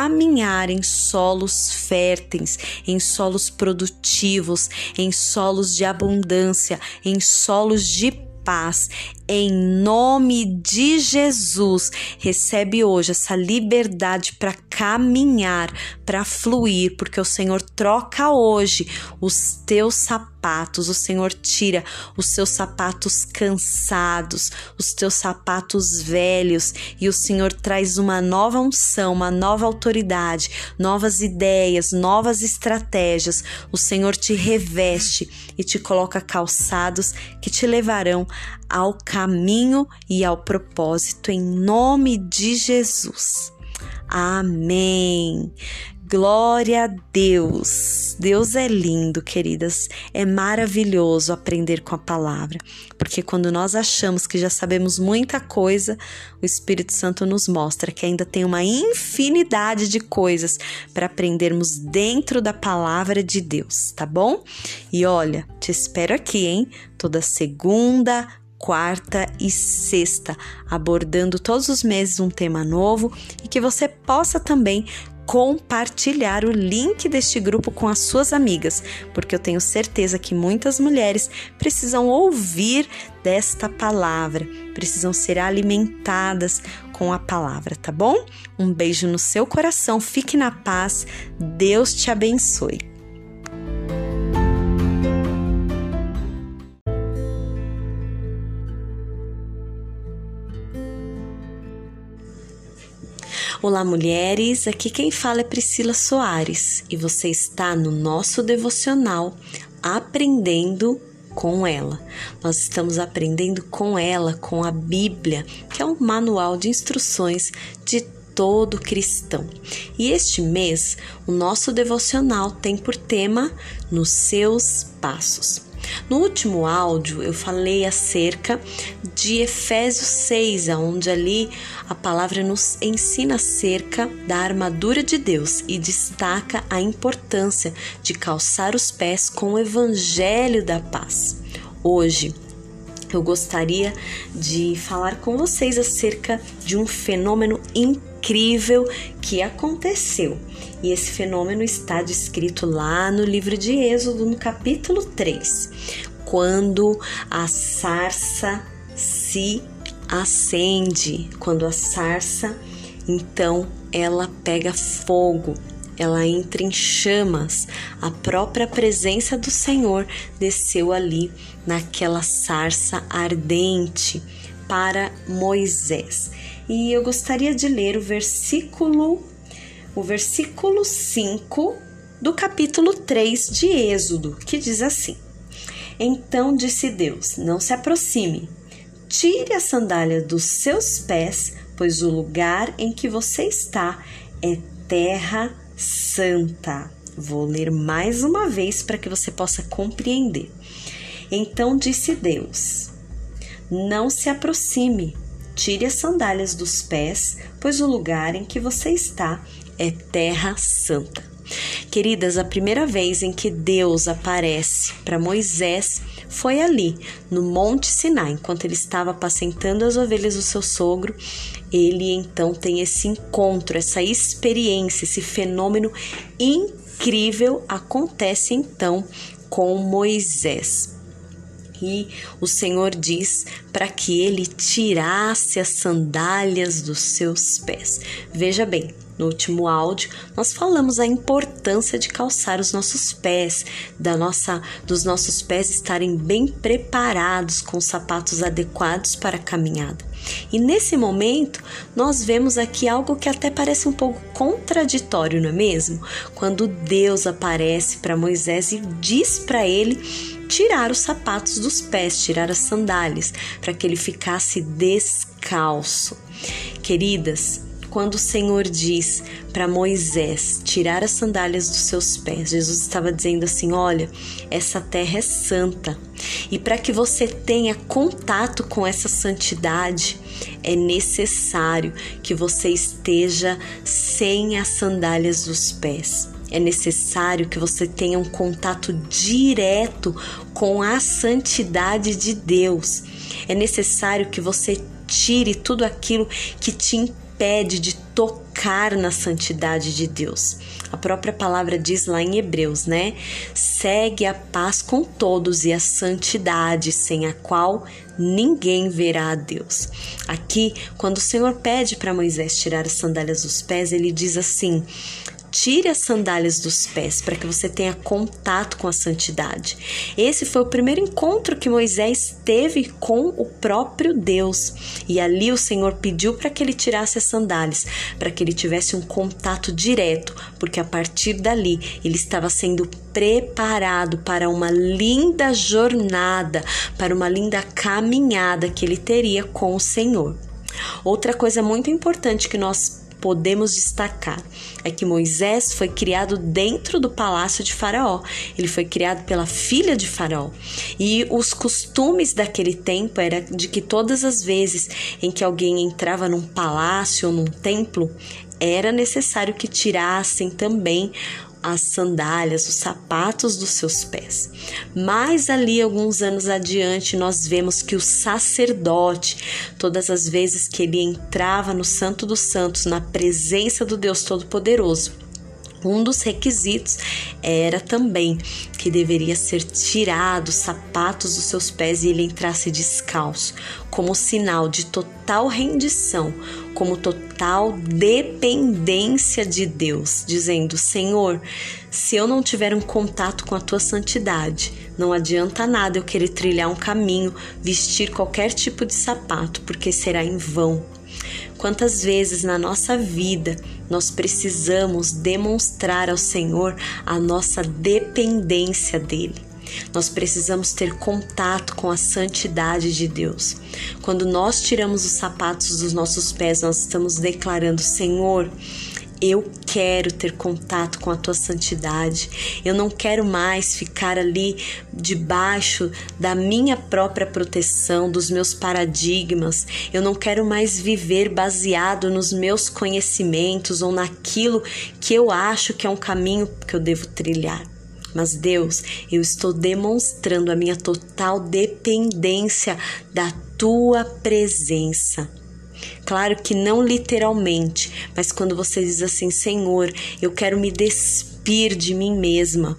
caminhar em solos férteis, em solos produtivos, em solos de abundância, em solos de paz. Em nome de Jesus, recebe hoje essa liberdade para caminhar, para fluir, porque o Senhor troca hoje os teus sapatos, o Senhor tira os seus sapatos cansados, os teus sapatos velhos e o Senhor traz uma nova unção, uma nova autoridade, novas ideias, novas estratégias. O Senhor te reveste e te coloca calçados que te levarão ao caminho e ao propósito em nome de Jesus. Amém. Glória a Deus. Deus é lindo, queridas. É maravilhoso aprender com a palavra, porque quando nós achamos que já sabemos muita coisa, o Espírito Santo nos mostra que ainda tem uma infinidade de coisas para aprendermos dentro da palavra de Deus, tá bom? E olha, te espero aqui, hein? Toda segunda, quarta e sexta, abordando todos os meses um tema novo e que você possa também compartilhar o link deste grupo com as suas amigas, porque eu tenho certeza que muitas mulheres precisam ouvir desta palavra, precisam ser alimentadas com a palavra, tá bom? Um beijo no seu coração, fique na paz, Deus te abençoe. Olá, mulheres. Aqui quem fala é Priscila Soares e você está no nosso devocional Aprendendo com ela. Nós estamos aprendendo com ela, com a Bíblia, que é um manual de instruções de todo cristão. E este mês, o nosso devocional tem por tema Nos seus passos. No último áudio eu falei acerca de Efésios 6, onde ali a palavra nos ensina acerca da armadura de Deus e destaca a importância de calçar os pés com o evangelho da paz. Hoje eu gostaria de falar com vocês acerca de um fenômeno incrível que aconteceu. E esse fenômeno está descrito lá no livro de Êxodo, no capítulo 3, quando a sarça se acende, quando a sarça então ela pega fogo, ela entra em chamas. A própria presença do Senhor desceu ali naquela sarça ardente para Moisés. E eu gostaria de ler o versículo o versículo 5 do capítulo 3 de Êxodo, que diz assim: Então disse Deus: Não se aproxime, tire a sandália dos seus pés, pois o lugar em que você está é terra santa. Vou ler mais uma vez para que você possa compreender. Então disse Deus: Não se aproxime, tire as sandálias dos pés, pois o lugar em que você está é terra santa. Queridas, a primeira vez em que Deus aparece para Moisés foi ali, no Monte Sinai, enquanto ele estava apacentando as ovelhas do seu sogro. Ele então tem esse encontro, essa experiência, esse fenômeno incrível acontece então com Moisés. O Senhor diz para que ele tirasse as sandálias dos seus pés. Veja bem, no último áudio, nós falamos a importância de calçar os nossos pés, da nossa, dos nossos pés estarem bem preparados com sapatos adequados para a caminhada. E nesse momento, nós vemos aqui algo que até parece um pouco contraditório, não é mesmo? Quando Deus aparece para Moisés e diz para ele tirar os sapatos dos pés, tirar as sandálias, para que ele ficasse descalço. Queridas, quando o Senhor diz para Moisés tirar as sandálias dos seus pés, Jesus estava dizendo assim: Olha, essa terra é santa e para que você tenha contato com essa santidade, é necessário que você esteja sem as sandálias dos pés. É necessário que você tenha um contato direto com a santidade de Deus. É necessário que você tire tudo aquilo que te impede de tocar na santidade de Deus. A própria palavra diz lá em Hebreus, né? Segue a paz com todos e a santidade, sem a qual ninguém verá a Deus. Aqui, quando o Senhor pede para Moisés tirar as sandálias dos pés, ele diz assim: Tire as sandálias dos pés para que você tenha contato com a santidade. Esse foi o primeiro encontro que Moisés teve com o próprio Deus. E ali o Senhor pediu para que ele tirasse as sandálias, para que ele tivesse um contato direto, porque a partir dali ele estava sendo preparado para uma linda jornada, para uma linda caminhada que ele teria com o Senhor. Outra coisa muito importante que nós podemos destacar é que Moisés foi criado dentro do palácio de Faraó. Ele foi criado pela filha de Faraó. E os costumes daquele tempo era de que todas as vezes em que alguém entrava num palácio ou num templo, era necessário que tirassem também as sandálias, os sapatos dos seus pés. Mais ali, alguns anos adiante, nós vemos que o sacerdote, todas as vezes que ele entrava no Santo dos Santos, na presença do Deus Todo-Poderoso, um dos requisitos era também que deveria ser tirado os sapatos dos seus pés e ele entrasse descalço, como sinal de total rendição, como total dependência de Deus, dizendo: Senhor, se eu não tiver um contato com a tua santidade, não adianta nada eu querer trilhar um caminho, vestir qualquer tipo de sapato, porque será em vão. Quantas vezes na nossa vida nós precisamos demonstrar ao Senhor a nossa dependência dele. Nós precisamos ter contato com a santidade de Deus. Quando nós tiramos os sapatos dos nossos pés, nós estamos declarando: Senhor, eu quero ter contato com a tua santidade. Eu não quero mais ficar ali debaixo da minha própria proteção, dos meus paradigmas. Eu não quero mais viver baseado nos meus conhecimentos ou naquilo que eu acho que é um caminho que eu devo trilhar. Mas Deus, eu estou demonstrando a minha total dependência da tua presença. Claro que não literalmente, mas quando você diz assim, Senhor, eu quero me despir de mim mesma.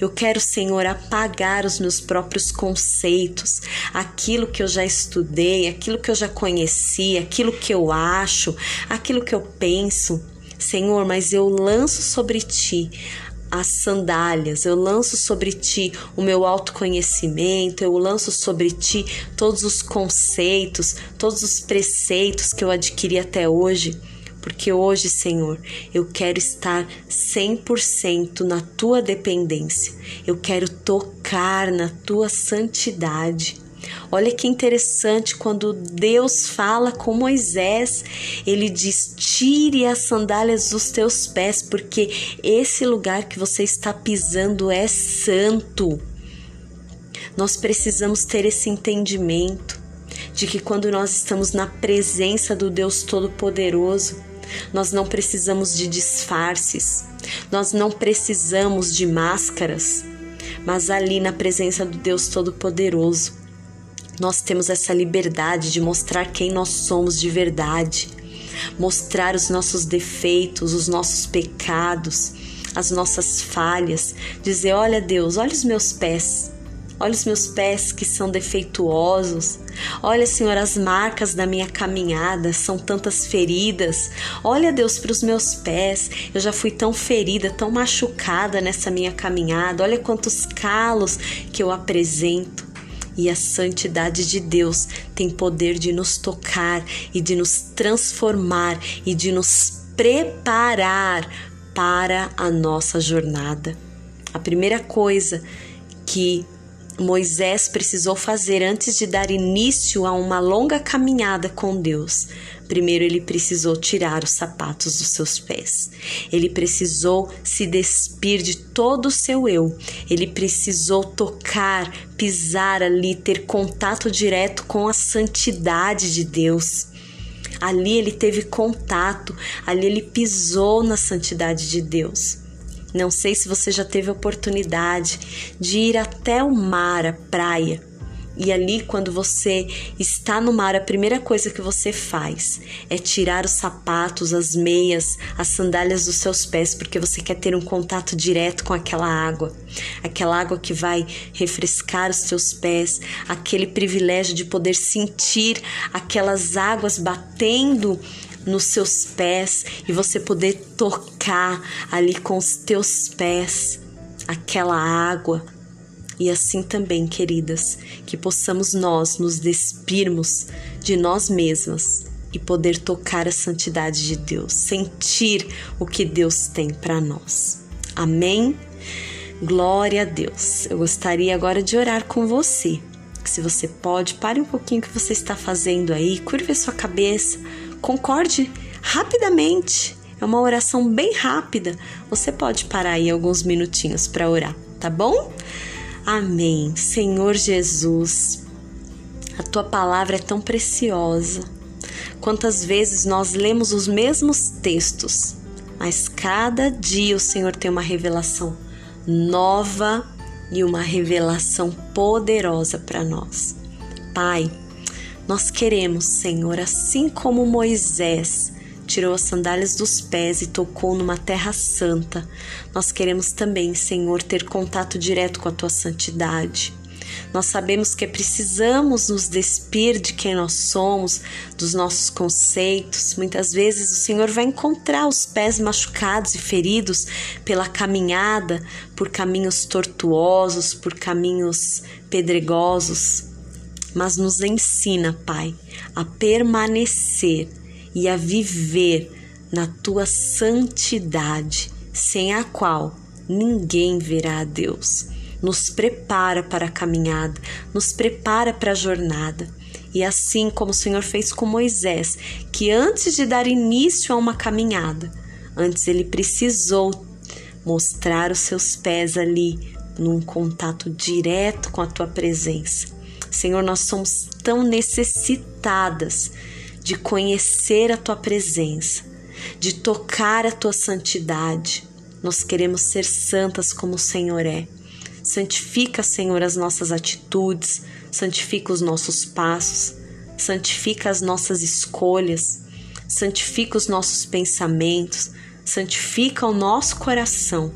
Eu quero, Senhor, apagar os meus próprios conceitos, aquilo que eu já estudei, aquilo que eu já conheci, aquilo que eu acho, aquilo que eu penso. Senhor, mas eu lanço sobre ti as sandálias, eu lanço sobre ti o meu autoconhecimento, eu lanço sobre ti todos os conceitos, todos os preceitos que eu adquiri até hoje, porque hoje, Senhor, eu quero estar 100% na tua dependência, eu quero tocar na tua santidade. Olha que interessante quando Deus fala com Moisés, ele diz: Tire as sandálias dos teus pés, porque esse lugar que você está pisando é santo. Nós precisamos ter esse entendimento de que quando nós estamos na presença do Deus Todo-Poderoso, nós não precisamos de disfarces, nós não precisamos de máscaras, mas ali na presença do Deus Todo-Poderoso, nós temos essa liberdade de mostrar quem nós somos de verdade, mostrar os nossos defeitos, os nossos pecados, as nossas falhas, dizer: Olha, Deus, olha os meus pés. Olha os meus pés que são defeituosos. Olha, Senhor, as marcas da minha caminhada, são tantas feridas. Olha, Deus, para os meus pés. Eu já fui tão ferida, tão machucada nessa minha caminhada. Olha quantos calos que eu apresento e a santidade de Deus tem poder de nos tocar e de nos transformar e de nos preparar para a nossa jornada. A primeira coisa que Moisés precisou fazer antes de dar início a uma longa caminhada com Deus. Primeiro, ele precisou tirar os sapatos dos seus pés. Ele precisou se despir de todo o seu eu. Ele precisou tocar, pisar ali, ter contato direto com a santidade de Deus. Ali ele teve contato, ali ele pisou na santidade de Deus. Não sei se você já teve a oportunidade de ir até o mar, a praia, e ali, quando você está no mar, a primeira coisa que você faz é tirar os sapatos, as meias, as sandálias dos seus pés, porque você quer ter um contato direto com aquela água, aquela água que vai refrescar os seus pés, aquele privilégio de poder sentir aquelas águas batendo nos seus pés e você poder tocar ali com os teus pés aquela água e assim também, queridas, que possamos nós nos despirmos de nós mesmas e poder tocar a santidade de Deus, sentir o que Deus tem para nós. Amém? Glória a Deus. Eu gostaria agora de orar com você. Se você pode, pare um pouquinho o que você está fazendo aí, curve a sua cabeça, concorde rapidamente. É uma oração bem rápida. Você pode parar aí alguns minutinhos para orar, tá bom? Amém. Senhor Jesus, a tua palavra é tão preciosa. Quantas vezes nós lemos os mesmos textos, mas cada dia o Senhor tem uma revelação nova e uma revelação poderosa para nós. Pai, nós queremos, Senhor, assim como Moisés tirou as sandálias dos pés e tocou numa terra santa. Nós queremos também, Senhor, ter contato direto com a tua santidade. Nós sabemos que precisamos nos despir de quem nós somos, dos nossos conceitos. Muitas vezes o Senhor vai encontrar os pés machucados e feridos pela caminhada, por caminhos tortuosos, por caminhos pedregosos. Mas nos ensina, Pai, a permanecer e a viver na tua santidade, sem a qual ninguém verá a Deus. Nos prepara para a caminhada, nos prepara para a jornada. E assim como o Senhor fez com Moisés, que antes de dar início a uma caminhada, antes ele precisou mostrar os seus pés ali num contato direto com a tua presença. Senhor, nós somos tão necessitadas de conhecer a tua presença, de tocar a tua santidade. Nós queremos ser santas como o Senhor é. Santifica, Senhor, as nossas atitudes, santifica os nossos passos, santifica as nossas escolhas, santifica os nossos pensamentos, santifica o nosso coração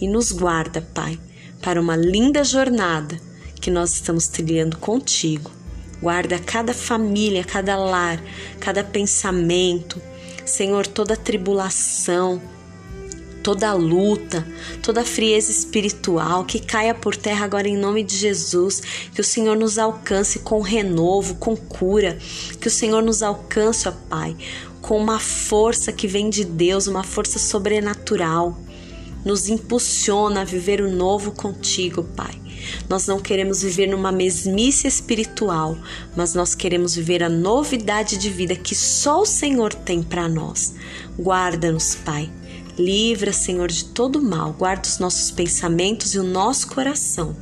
e nos guarda, Pai, para uma linda jornada que nós estamos trilhando contigo. Guarda cada família, cada lar, cada pensamento. Senhor, toda tribulação, toda luta, toda frieza espiritual que caia por terra agora em nome de Jesus, que o Senhor nos alcance com renovo, com cura, que o Senhor nos alcance, ó Pai, com uma força que vem de Deus, uma força sobrenatural. Nos impulsiona a viver o novo contigo, Pai. Nós não queremos viver numa mesmice espiritual, mas nós queremos viver a novidade de vida que só o Senhor tem para nós. Guarda-nos, Pai. Livra, Senhor, de todo mal. Guarda os nossos pensamentos e o nosso coração,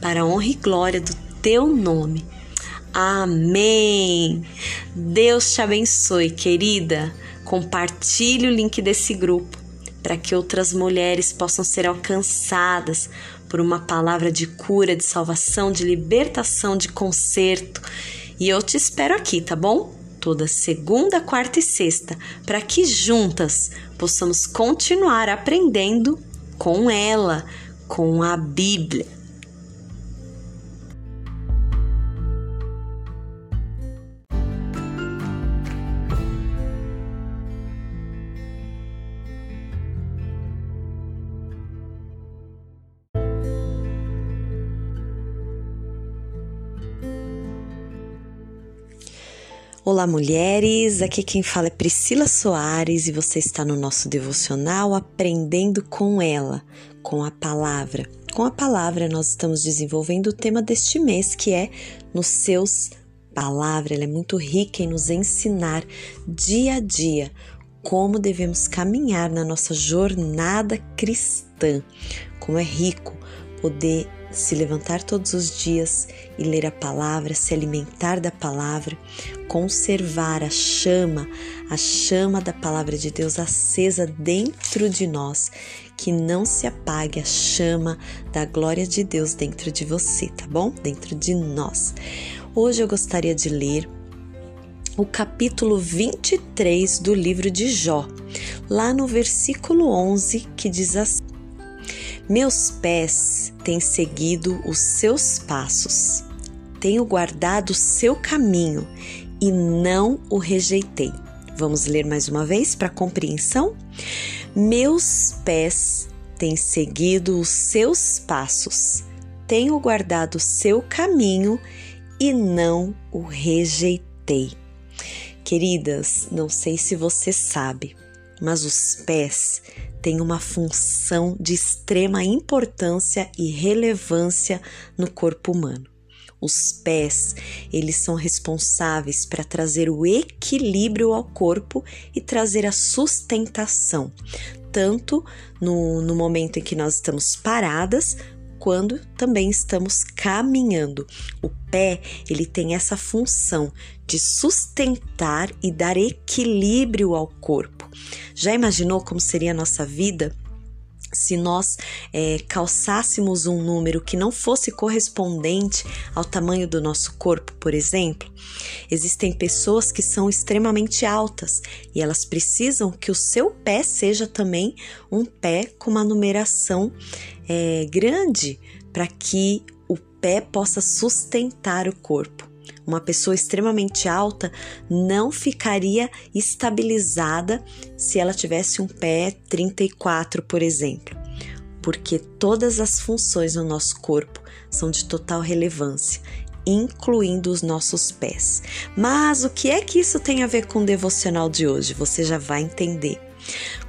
para a honra e glória do teu nome. Amém. Deus te abençoe, querida. Compartilhe o link desse grupo para que outras mulheres possam ser alcançadas por uma palavra de cura, de salvação, de libertação, de conserto. E eu te espero aqui, tá bom? Toda segunda, quarta e sexta, para que juntas possamos continuar aprendendo com ela, com a Bíblia. Olá, mulheres! Aqui quem fala é Priscila Soares e você está no nosso devocional Aprendendo com ela, com a palavra. Com a palavra, nós estamos desenvolvendo o tema deste mês que é nos seus palavra é muito rica em nos ensinar dia a dia como devemos caminhar na nossa jornada cristã. Como é rico poder se levantar todos os dias e ler a palavra, se alimentar da palavra, conservar a chama, a chama da palavra de Deus acesa dentro de nós, que não se apague a chama da glória de Deus dentro de você, tá bom? Dentro de nós. Hoje eu gostaria de ler o capítulo 23 do livro de Jó, lá no versículo 11, que diz assim: Meus pés têm seguido os seus passos, tenho guardado o seu caminho e não o rejeitei. Vamos ler mais uma vez para compreensão? Meus pés têm seguido os seus passos, tenho guardado o seu caminho e não o rejeitei. Queridas, não sei se você sabe, mas os pés têm uma função de extrema importância e relevância no corpo humano. Os pés, eles são responsáveis para trazer o equilíbrio ao corpo e trazer a sustentação, tanto no, no momento em que nós estamos paradas, quando também estamos caminhando. O pé, ele tem essa função de sustentar e dar equilíbrio ao corpo. Já imaginou como seria a nossa vida se nós é, calçássemos um número que não fosse correspondente ao tamanho do nosso corpo, por exemplo, existem pessoas que são extremamente altas e elas precisam que o seu pé seja também um pé com uma numeração é, grande para que o pé possa sustentar o corpo. Uma pessoa extremamente alta não ficaria estabilizada se ela tivesse um pé 34, por exemplo, porque todas as funções no nosso corpo são de total relevância, incluindo os nossos pés. Mas o que é que isso tem a ver com o devocional de hoje? Você já vai entender.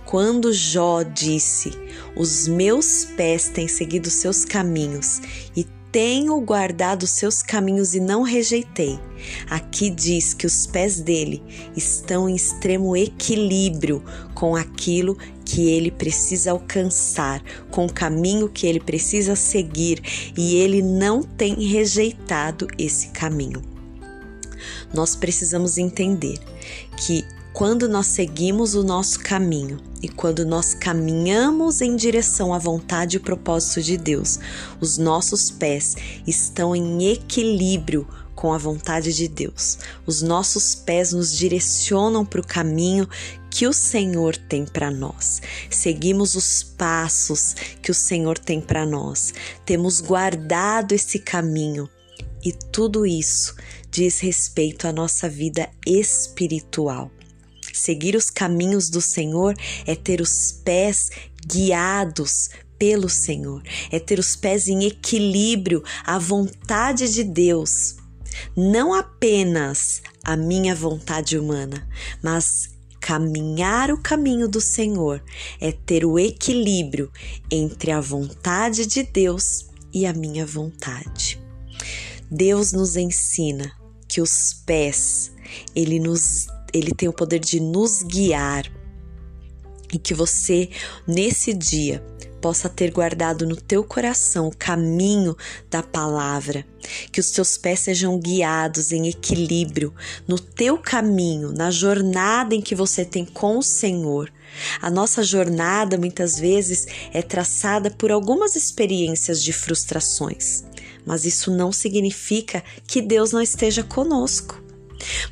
Quando Jó disse: Os meus pés têm seguido seus caminhos e tenho guardado seus caminhos e não rejeitei. Aqui diz que os pés dele estão em extremo equilíbrio com aquilo que ele precisa alcançar, com o caminho que ele precisa seguir, e ele não tem rejeitado esse caminho. Nós precisamos entender que quando nós seguimos o nosso caminho e quando nós caminhamos em direção à vontade e propósito de Deus, os nossos pés estão em equilíbrio com a vontade de Deus. Os nossos pés nos direcionam para o caminho que o Senhor tem para nós. Seguimos os passos que o Senhor tem para nós. Temos guardado esse caminho e tudo isso diz respeito à nossa vida espiritual. Seguir os caminhos do Senhor é ter os pés guiados pelo Senhor, é ter os pés em equilíbrio à vontade de Deus. Não apenas a minha vontade humana, mas caminhar o caminho do Senhor é ter o equilíbrio entre a vontade de Deus e a minha vontade. Deus nos ensina que os pés, ele nos ele tem o poder de nos guiar e que você nesse dia possa ter guardado no teu coração o caminho da palavra, que os teus pés sejam guiados em equilíbrio no teu caminho, na jornada em que você tem com o Senhor. A nossa jornada muitas vezes é traçada por algumas experiências de frustrações, mas isso não significa que Deus não esteja conosco.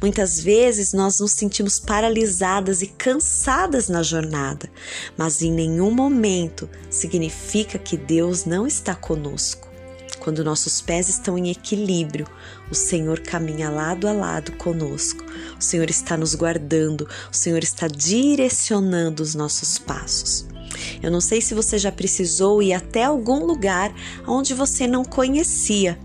Muitas vezes nós nos sentimos paralisadas e cansadas na jornada, mas em nenhum momento significa que Deus não está conosco. Quando nossos pés estão em equilíbrio, o Senhor caminha lado a lado conosco. O Senhor está nos guardando, o Senhor está direcionando os nossos passos. Eu não sei se você já precisou ir até algum lugar onde você não conhecia.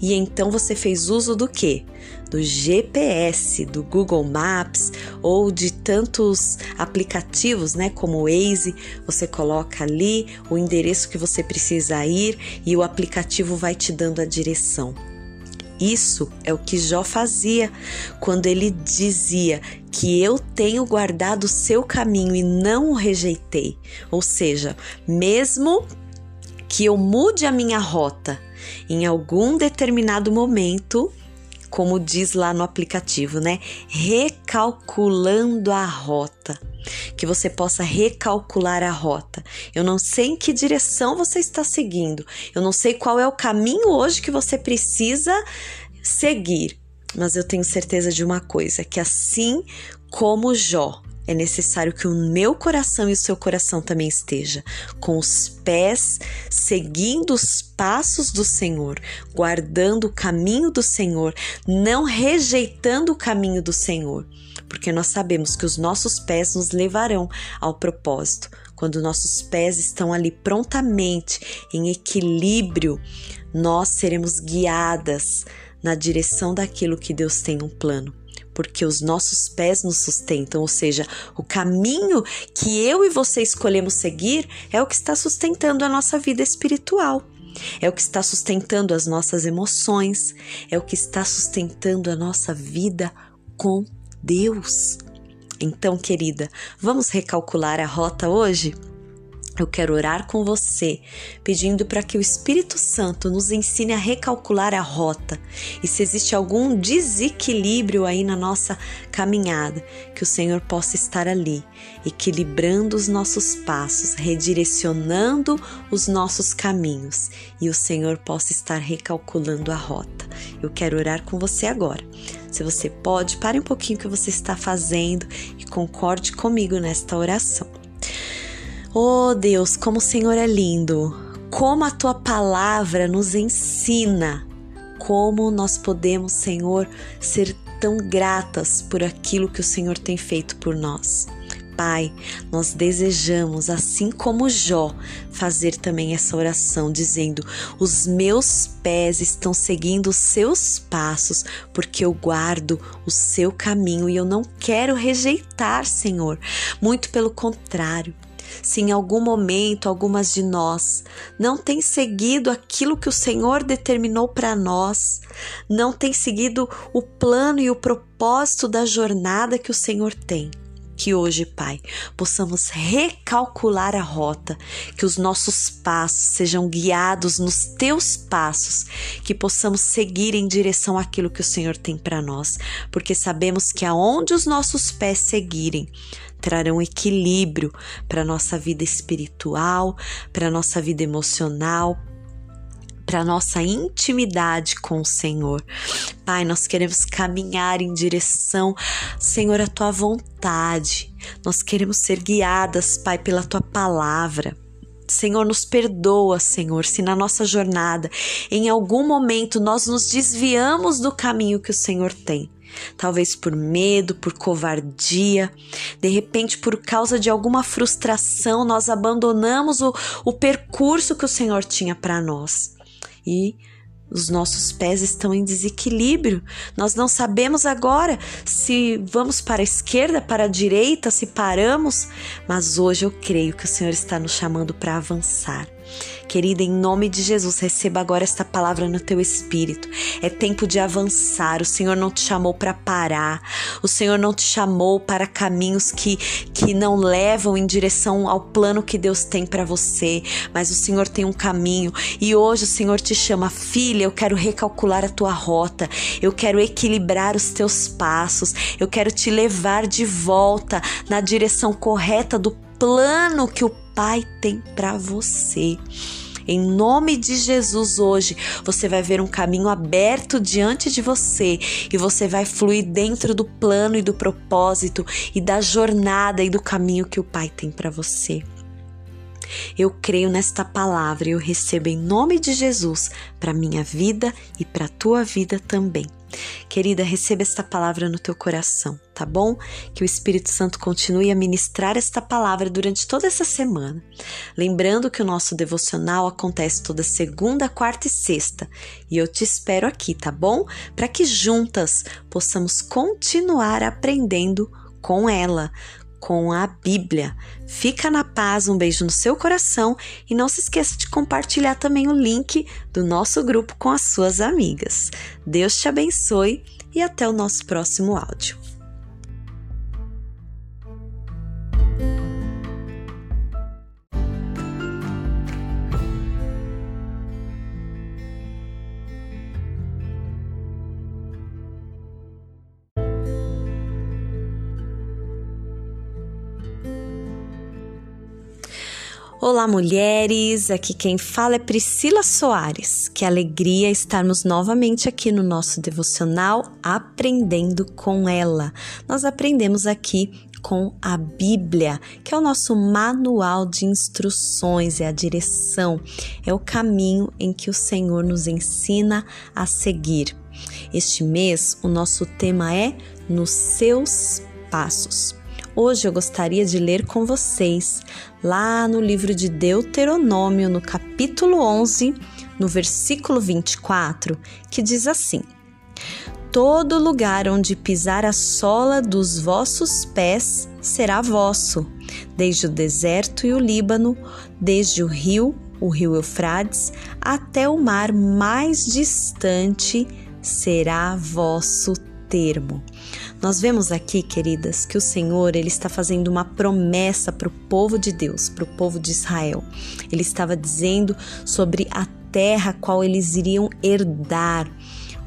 E então você fez uso do que? Do GPS, do Google Maps ou de tantos aplicativos, né, como o Waze, você coloca ali o endereço que você precisa ir e o aplicativo vai te dando a direção. Isso é o que Jó fazia quando ele dizia que eu tenho guardado o seu caminho e não o rejeitei. Ou seja, mesmo que eu mude a minha rota em algum determinado momento, como diz lá no aplicativo, né? Recalculando a rota. Que você possa recalcular a rota. Eu não sei em que direção você está seguindo. Eu não sei qual é o caminho hoje que você precisa seguir. Mas eu tenho certeza de uma coisa: que assim como Jó, é necessário que o meu coração e o seu coração também esteja com os pés seguindo os passos do Senhor, guardando o caminho do Senhor, não rejeitando o caminho do Senhor, porque nós sabemos que os nossos pés nos levarão ao propósito. Quando nossos pés estão ali prontamente em equilíbrio, nós seremos guiadas na direção daquilo que Deus tem um plano porque os nossos pés nos sustentam, ou seja, o caminho que eu e você escolhemos seguir é o que está sustentando a nossa vida espiritual. É o que está sustentando as nossas emoções, é o que está sustentando a nossa vida com Deus. Então, querida, vamos recalcular a rota hoje? Eu quero orar com você, pedindo para que o Espírito Santo nos ensine a recalcular a rota e se existe algum desequilíbrio aí na nossa caminhada, que o Senhor possa estar ali, equilibrando os nossos passos, redirecionando os nossos caminhos e o Senhor possa estar recalculando a rota. Eu quero orar com você agora. Se você pode, pare um pouquinho o que você está fazendo e concorde comigo nesta oração. Oh Deus, como o Senhor é lindo, como a tua palavra nos ensina, como nós podemos, Senhor, ser tão gratas por aquilo que o Senhor tem feito por nós. Pai, nós desejamos, assim como Jó, fazer também essa oração, dizendo: Os meus pés estão seguindo os seus passos, porque eu guardo o seu caminho e eu não quero rejeitar, Senhor. Muito pelo contrário, se em algum momento algumas de nós não têm seguido aquilo que o Senhor determinou para nós, não têm seguido o plano e o propósito da jornada que o Senhor tem. Que hoje, Pai, possamos recalcular a rota, que os nossos passos sejam guiados nos teus passos, que possamos seguir em direção àquilo que o Senhor tem para nós, porque sabemos que aonde os nossos pés seguirem, trarão equilíbrio para nossa vida espiritual, para nossa vida emocional, para nossa intimidade com o Senhor. Pai, nós queremos caminhar em direção, Senhor, à tua vontade. Nós queremos ser guiadas, Pai, pela tua palavra. Senhor, nos perdoa, Senhor, se na nossa jornada, em algum momento, nós nos desviamos do caminho que o Senhor tem talvez por medo, por covardia, de repente por causa de alguma frustração, nós abandonamos o, o percurso que o Senhor tinha para nós. E os nossos pés estão em desequilíbrio. Nós não sabemos agora se vamos para a esquerda, para a direita, se paramos, mas hoje eu creio que o Senhor está nos chamando para avançar. Querida, em nome de Jesus, receba agora esta palavra no teu espírito. É tempo de avançar. O Senhor não te chamou para parar. O Senhor não te chamou para caminhos que, que não levam em direção ao plano que Deus tem para você. Mas o Senhor tem um caminho. E hoje o Senhor te chama, filha, eu quero recalcular a tua rota. Eu quero equilibrar os teus passos. Eu quero te levar de volta na direção correta do plano que o Pai tem para você. Em nome de Jesus, hoje você vai ver um caminho aberto diante de você e você vai fluir dentro do plano e do propósito e da jornada e do caminho que o Pai tem para você. Eu creio nesta palavra e eu recebo em nome de Jesus para minha vida e para tua vida também. Querida, receba esta palavra no teu coração, tá bom? Que o Espírito Santo continue a ministrar esta palavra durante toda essa semana. Lembrando que o nosso devocional acontece toda segunda, quarta e sexta. E eu te espero aqui, tá bom? Para que juntas possamos continuar aprendendo com ela com a Bíblia. Fica na paz, um beijo no seu coração e não se esqueça de compartilhar também o link do nosso grupo com as suas amigas. Deus te abençoe e até o nosso próximo áudio. Olá, mulheres! Aqui quem fala é Priscila Soares. Que alegria estarmos novamente aqui no nosso devocional Aprendendo com ela. Nós aprendemos aqui com a Bíblia, que é o nosso manual de instruções, é a direção, é o caminho em que o Senhor nos ensina a seguir. Este mês, o nosso tema é Nos Seus Passos. Hoje eu gostaria de ler com vocês lá no livro de Deuteronômio, no capítulo 11, no versículo 24, que diz assim: Todo lugar onde pisar a sola dos vossos pés será vosso, desde o deserto e o Líbano, desde o rio, o rio Eufrates, até o mar mais distante será vosso termo. Nós vemos aqui, queridas, que o Senhor ele está fazendo uma promessa para o povo de Deus, para o povo de Israel. Ele estava dizendo sobre a terra qual eles iriam herdar.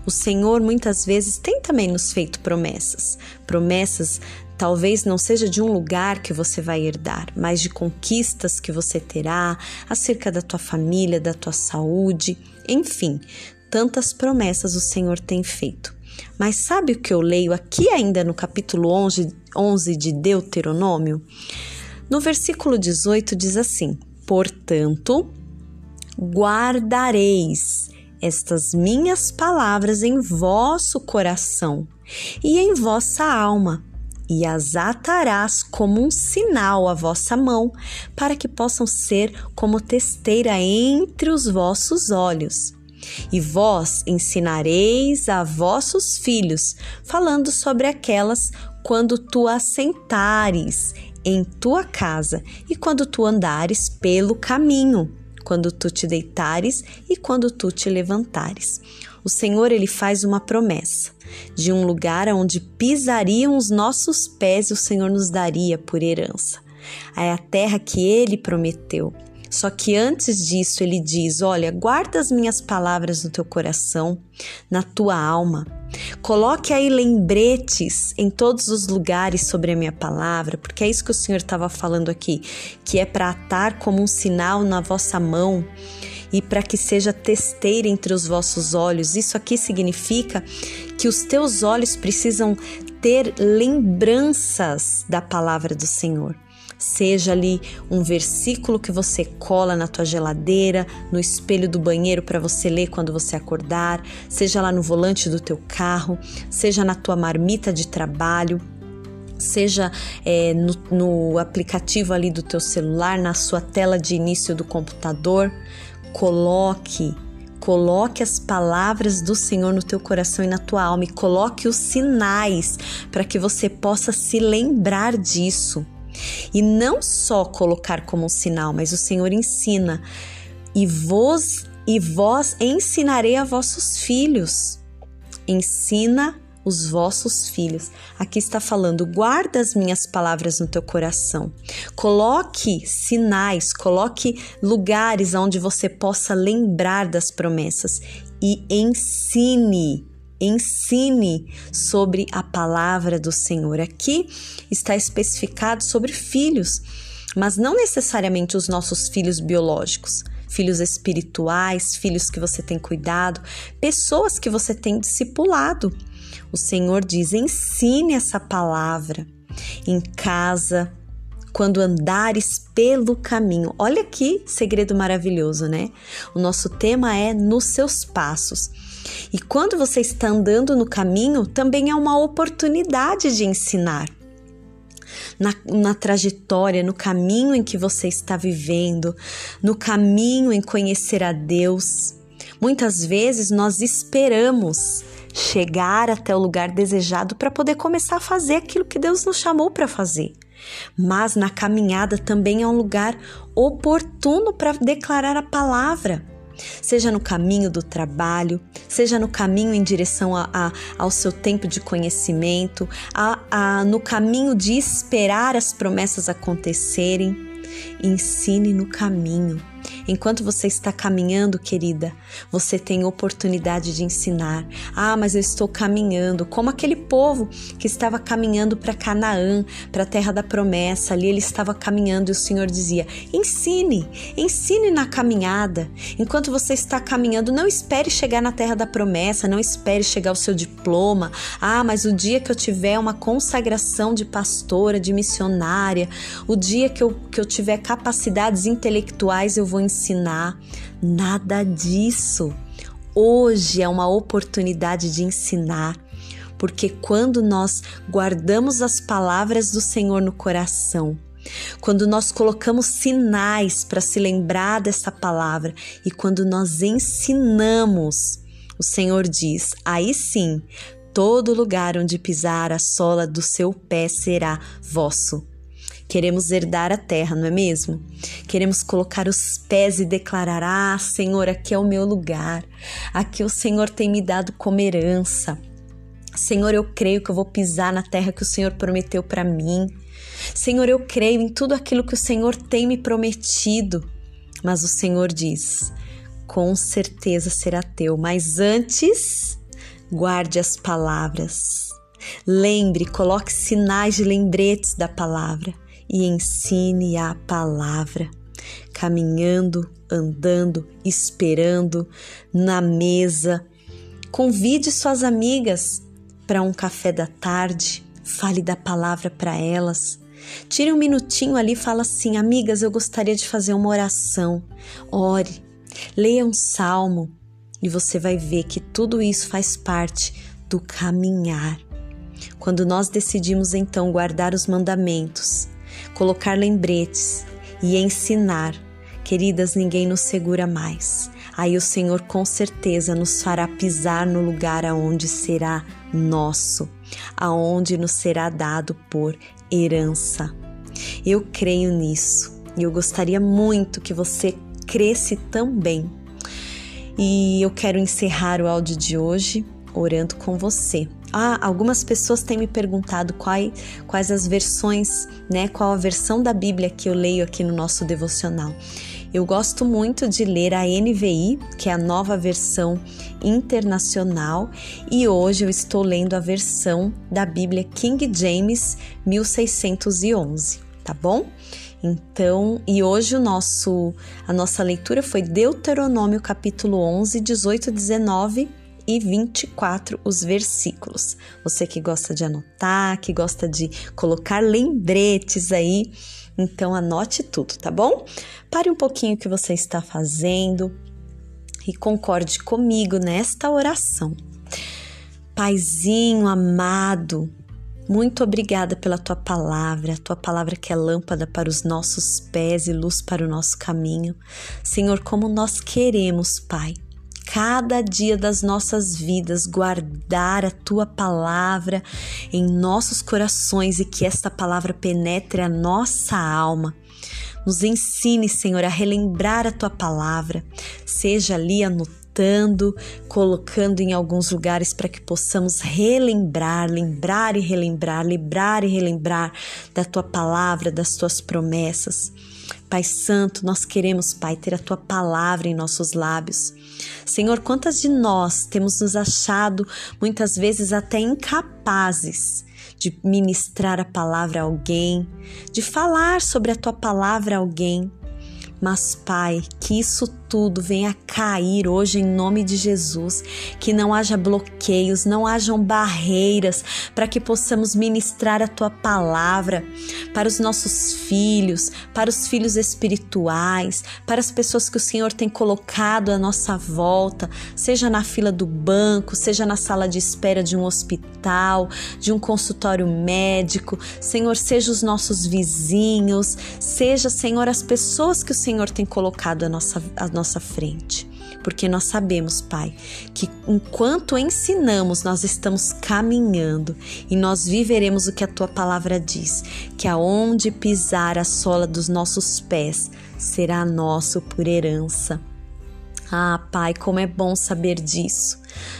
O Senhor muitas vezes tem também nos feito promessas, promessas talvez não seja de um lugar que você vai herdar, mas de conquistas que você terá acerca da tua família, da tua saúde, enfim, tantas promessas o Senhor tem feito. Mas sabe o que eu leio aqui ainda no capítulo 11, 11 de Deuteronômio? No versículo 18 diz assim: Portanto, guardareis estas minhas palavras em vosso coração e em vossa alma, e as atarás como um sinal à vossa mão, para que possam ser como testeira entre os vossos olhos. E vós ensinareis a vossos filhos, falando sobre aquelas quando tu assentares em tua casa e quando tu andares pelo caminho, quando tu te deitares e quando tu te levantares. O Senhor ele faz uma promessa de um lugar onde pisariam os nossos pés, o Senhor nos daria por herança. É a terra que ele prometeu. Só que antes disso, ele diz: Olha, guarda as minhas palavras no teu coração, na tua alma. Coloque aí lembretes em todos os lugares sobre a minha palavra, porque é isso que o Senhor estava falando aqui, que é para atar como um sinal na vossa mão e para que seja testeira entre os vossos olhos. Isso aqui significa que os teus olhos precisam ter lembranças da palavra do Senhor seja ali um versículo que você cola na tua geladeira, no espelho do banheiro para você ler quando você acordar, seja lá no volante do teu carro, seja na tua marmita de trabalho, seja é, no, no aplicativo ali do teu celular, na sua tela de início do computador, coloque Coloque as palavras do Senhor no teu coração e na tua alma e coloque os sinais para que você possa se lembrar disso. E não só colocar como um sinal, mas o Senhor ensina: e vos e vós ensinarei a vossos filhos. Ensina os vossos filhos. Aqui está falando: guarda as minhas palavras no teu coração. Coloque sinais, coloque lugares onde você possa lembrar das promessas e ensine ensine sobre a palavra do Senhor. Aqui está especificado sobre filhos, mas não necessariamente os nossos filhos biológicos. Filhos espirituais, filhos que você tem cuidado, pessoas que você tem discipulado. O Senhor diz: ensine essa palavra em casa, quando andares pelo caminho. Olha que segredo maravilhoso, né? O nosso tema é nos seus passos. E quando você está andando no caminho, também é uma oportunidade de ensinar. Na, na, trajetória, no caminho em que você está vivendo, no caminho em conhecer a Deus. Muitas vezes nós esperamos chegar até o lugar desejado para poder começar a fazer aquilo que Deus nos chamou para fazer. mas na caminhada também é um lugar oportuno para declarar a palavra. Seja no caminho do trabalho, seja no caminho em direção a, a, ao seu tempo de conhecimento, a, no caminho de esperar as promessas acontecerem. Ensine no caminho Enquanto você está caminhando, querida, você tem oportunidade de ensinar. Ah, mas eu estou caminhando, como aquele povo que estava caminhando para Canaã, para a terra da promessa. Ali ele estava caminhando e o Senhor dizia: ensine, ensine na caminhada. Enquanto você está caminhando, não espere chegar na terra da promessa, não espere chegar ao seu diploma. Ah, mas o dia que eu tiver uma consagração de pastora, de missionária, o dia que eu, que eu tiver capacidades intelectuais, eu vou ensinar ensinar, nada disso. Hoje é uma oportunidade de ensinar, porque quando nós guardamos as palavras do Senhor no coração, quando nós colocamos sinais para se lembrar dessa palavra e quando nós ensinamos, o Senhor diz: aí sim, todo lugar onde pisar a sola do seu pé será vosso. Queremos herdar a terra, não é mesmo? Queremos colocar os pés e declarar: Ah, Senhor, aqui é o meu lugar, aqui o Senhor tem me dado como herança. Senhor, eu creio que eu vou pisar na terra que o Senhor prometeu para mim. Senhor, eu creio em tudo aquilo que o Senhor tem me prometido. Mas o Senhor diz: com certeza será teu, mas antes, guarde as palavras. Lembre, coloque sinais de lembretes da palavra e ensine a palavra, caminhando, andando, esperando na mesa. Convide suas amigas para um café da tarde, fale da palavra para elas. Tire um minutinho ali e fala assim: "Amigas, eu gostaria de fazer uma oração". Ore, leia um salmo e você vai ver que tudo isso faz parte do caminhar. Quando nós decidimos então guardar os mandamentos, colocar lembretes e ensinar. Queridas, ninguém nos segura mais. Aí o Senhor com certeza nos fará pisar no lugar aonde será nosso, aonde nos será dado por herança. Eu creio nisso e eu gostaria muito que você cresce também. E eu quero encerrar o áudio de hoje orando com você. Ah, algumas pessoas têm me perguntado quais, quais as versões, né? Qual a versão da Bíblia que eu leio aqui no nosso devocional. Eu gosto muito de ler a NVI, que é a nova versão internacional, e hoje eu estou lendo a versão da Bíblia King James 1611, tá bom? Então, e hoje o nosso a nossa leitura foi Deuteronômio capítulo 11, 18 e 19 e 24 os versículos. Você que gosta de anotar, que gosta de colocar lembretes aí, então anote tudo, tá bom? Pare um pouquinho o que você está fazendo e concorde comigo nesta oração. Paizinho amado, muito obrigada pela tua palavra, a tua palavra que é lâmpada para os nossos pés e luz para o nosso caminho. Senhor, como nós queremos, Pai, cada dia das nossas vidas guardar a tua palavra em nossos corações e que esta palavra penetre a nossa alma. Nos ensine, Senhor, a relembrar a tua palavra, seja ali anotando, colocando em alguns lugares para que possamos relembrar, lembrar e relembrar, lembrar e relembrar da tua palavra, das tuas promessas. Pai Santo, nós queremos, Pai, ter a tua palavra em nossos lábios. Senhor, quantas de nós temos nos achado muitas vezes até incapazes de ministrar a palavra a alguém, de falar sobre a tua palavra a alguém, mas, Pai, que isso tudo venha cair hoje em nome de Jesus, que não haja bloqueios, não hajam barreiras para que possamos ministrar a tua palavra para os nossos filhos, para os filhos espirituais, para as pessoas que o Senhor tem colocado à nossa volta, seja na fila do banco, seja na sala de espera de um hospital, de um consultório médico, Senhor, seja os nossos vizinhos, seja, Senhor, as pessoas que o Senhor tem colocado à nossa, à nossa frente. Porque nós sabemos, Pai, que enquanto ensinamos, nós estamos caminhando e nós viveremos o que a tua palavra diz: que aonde pisar a sola dos nossos pés será nosso por herança. Ah, Pai, como é bom saber disso.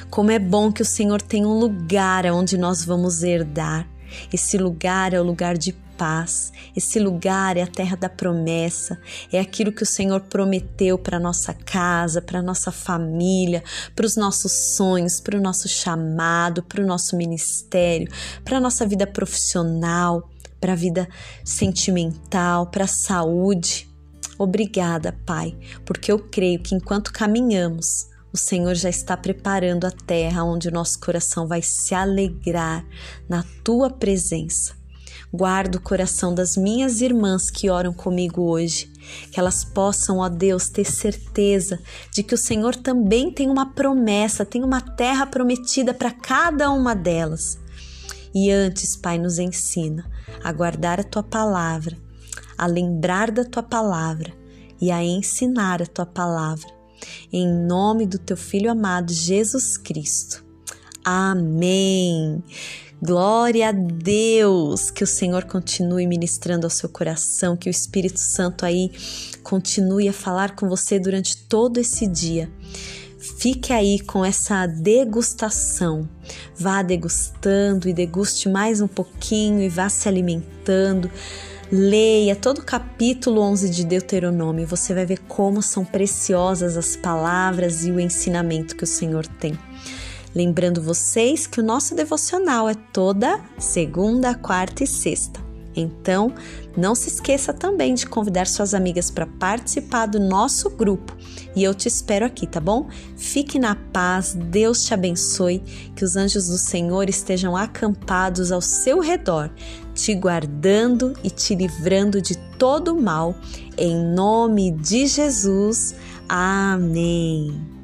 Como é bom que o Senhor tem um lugar onde nós vamos herdar. Esse lugar é o lugar de paz. Esse lugar é a terra da promessa, é aquilo que o Senhor prometeu para nossa casa, para nossa família, para os nossos sonhos, para o nosso chamado, para o nosso ministério, para a nossa vida profissional, para a vida sentimental, para a saúde. Obrigada, Pai, porque eu creio que enquanto caminhamos, o Senhor já está preparando a terra onde o nosso coração vai se alegrar na tua presença. Guarda o coração das minhas irmãs que oram comigo hoje, que elas possam, ó Deus, ter certeza de que o Senhor também tem uma promessa, tem uma terra prometida para cada uma delas. E antes, Pai, nos ensina a guardar a tua palavra, a lembrar da tua palavra e a ensinar a tua palavra. Em nome do teu filho amado Jesus Cristo. Amém. Glória a Deus! Que o Senhor continue ministrando ao seu coração, que o Espírito Santo aí continue a falar com você durante todo esse dia. Fique aí com essa degustação. Vá degustando e deguste mais um pouquinho e vá se alimentando. Leia todo o capítulo 11 de Deuteronômio, você vai ver como são preciosas as palavras e o ensinamento que o Senhor tem. Lembrando vocês que o nosso devocional é toda segunda, quarta e sexta. Então, não se esqueça também de convidar suas amigas para participar do nosso grupo. E eu te espero aqui, tá bom? Fique na paz, Deus te abençoe, que os anjos do Senhor estejam acampados ao seu redor, te guardando e te livrando de todo mal. Em nome de Jesus. Amém.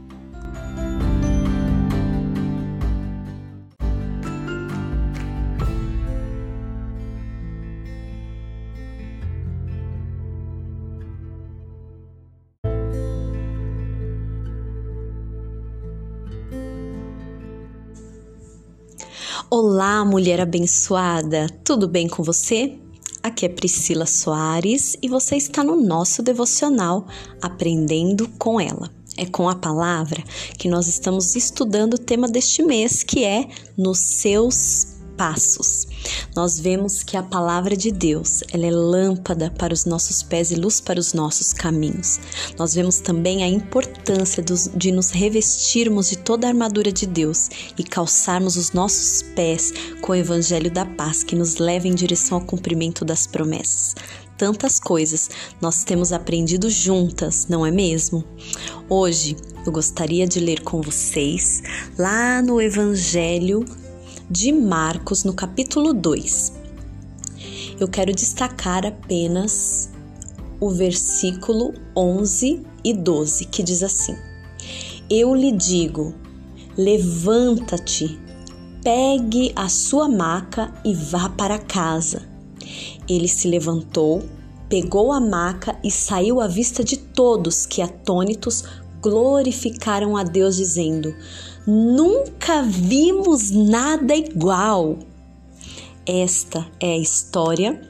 Olá, mulher abençoada, tudo bem com você? Aqui é Priscila Soares e você está no nosso devocional Aprendendo com ela. É com a palavra que nós estamos estudando o tema deste mês, que é Nos seus passos. Nós vemos que a palavra de Deus, ela é lâmpada para os nossos pés e luz para os nossos caminhos. Nós vemos também a importância de nos revestirmos de toda a armadura de Deus e calçarmos os nossos pés com o evangelho da paz que nos leva em direção ao cumprimento das promessas tantas coisas nós temos aprendido juntas, não é mesmo? Hoje eu gostaria de ler com vocês lá no Evangelho de Marcos, no capítulo 2. Eu quero destacar apenas o versículo 11 e 12, que diz assim: Eu lhe digo, levanta-te, pegue a sua maca e vá para casa. Ele se levantou, pegou a maca e saiu à vista de todos que, atônitos, glorificaram a Deus, dizendo: Nunca vimos nada igual. Esta é a história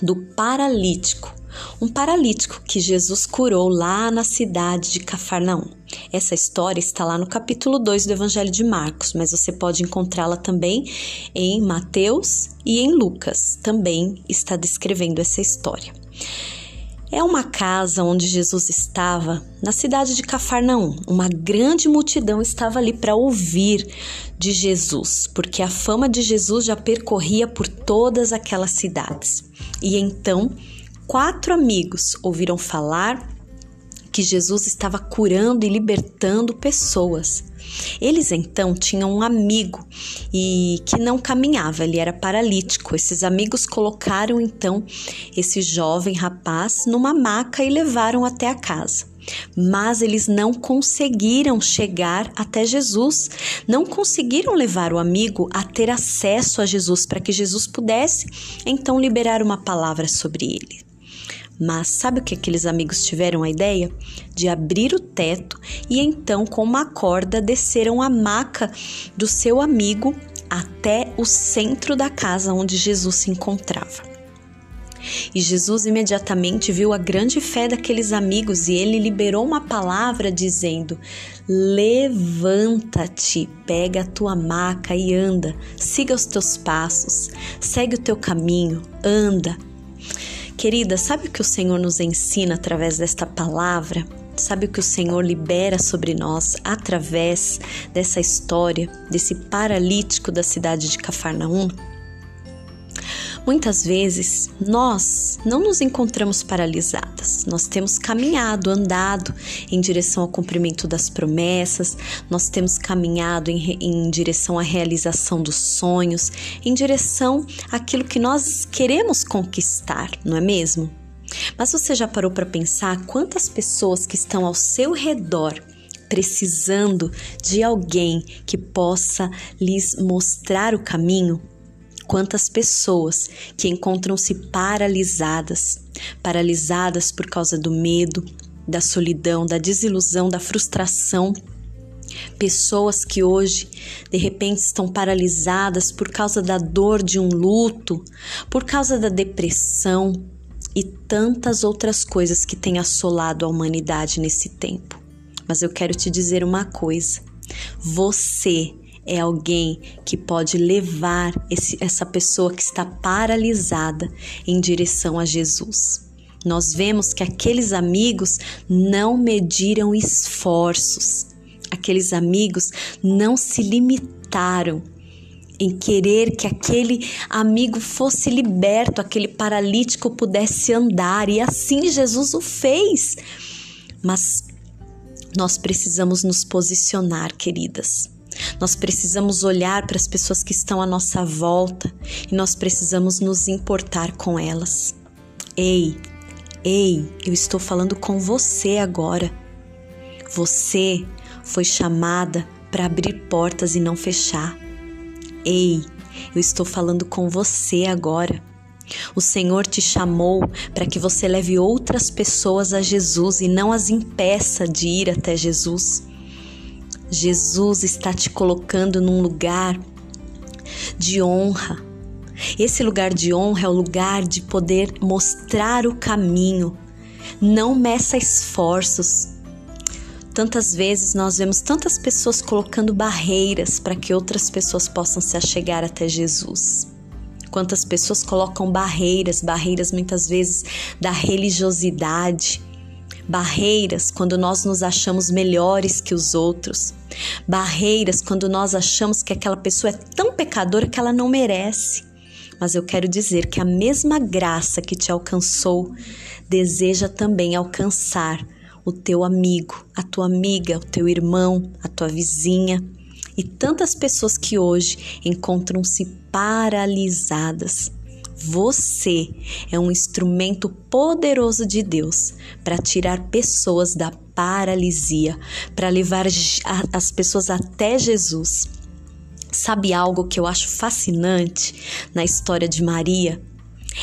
do paralítico, um paralítico que Jesus curou lá na cidade de Cafarnaum. Essa história está lá no capítulo 2 do Evangelho de Marcos, mas você pode encontrá-la também em Mateus e em Lucas. Também está descrevendo essa história. É uma casa onde Jesus estava, na cidade de Cafarnaum. Uma grande multidão estava ali para ouvir de Jesus, porque a fama de Jesus já percorria por todas aquelas cidades. E então, quatro amigos ouviram falar que Jesus estava curando e libertando pessoas. Eles então tinham um amigo e que não caminhava, ele era paralítico. Esses amigos colocaram então esse jovem rapaz numa maca e levaram até a casa. Mas eles não conseguiram chegar até Jesus, não conseguiram levar o amigo a ter acesso a Jesus para que Jesus pudesse então liberar uma palavra sobre ele. Mas sabe o que aqueles amigos tiveram a ideia? De abrir o teto e então, com uma corda, desceram a maca do seu amigo até o centro da casa onde Jesus se encontrava. E Jesus imediatamente viu a grande fé daqueles amigos e ele liberou uma palavra dizendo: Levanta-te, pega a tua maca e anda, siga os teus passos, segue o teu caminho, anda. Querida, sabe o que o Senhor nos ensina através desta palavra? Sabe o que o Senhor libera sobre nós através dessa história, desse paralítico da cidade de Cafarnaum? Muitas vezes nós não nos encontramos paralisadas, nós temos caminhado, andado em direção ao cumprimento das promessas, nós temos caminhado em, em direção à realização dos sonhos, em direção àquilo que nós queremos conquistar, não é mesmo? Mas você já parou para pensar quantas pessoas que estão ao seu redor precisando de alguém que possa lhes mostrar o caminho? Quantas pessoas que encontram-se paralisadas, paralisadas por causa do medo, da solidão, da desilusão, da frustração. Pessoas que hoje de repente estão paralisadas por causa da dor de um luto, por causa da depressão e tantas outras coisas que têm assolado a humanidade nesse tempo. Mas eu quero te dizer uma coisa: você é alguém que pode levar esse, essa pessoa que está paralisada em direção a Jesus. Nós vemos que aqueles amigos não mediram esforços, aqueles amigos não se limitaram em querer que aquele amigo fosse liberto, aquele paralítico pudesse andar, e assim Jesus o fez. Mas nós precisamos nos posicionar, queridas. Nós precisamos olhar para as pessoas que estão à nossa volta e nós precisamos nos importar com elas. Ei, ei, eu estou falando com você agora. Você foi chamada para abrir portas e não fechar. Ei, eu estou falando com você agora. O Senhor te chamou para que você leve outras pessoas a Jesus e não as impeça de ir até Jesus. Jesus está te colocando num lugar de honra. Esse lugar de honra é o lugar de poder mostrar o caminho. Não meça esforços. Tantas vezes nós vemos tantas pessoas colocando barreiras para que outras pessoas possam se achegar até Jesus. Quantas pessoas colocam barreiras, barreiras muitas vezes da religiosidade, barreiras quando nós nos achamos melhores que os outros, barreiras quando nós achamos que aquela pessoa é tão pecadora que ela não merece. Mas eu quero dizer que a mesma graça que te alcançou deseja também alcançar o teu amigo, a tua amiga, o teu irmão, a tua vizinha e tantas pessoas que hoje encontram-se paralisadas você é um instrumento poderoso de Deus para tirar pessoas da paralisia, para levar as pessoas até Jesus. Sabe algo que eu acho fascinante na história de Maria?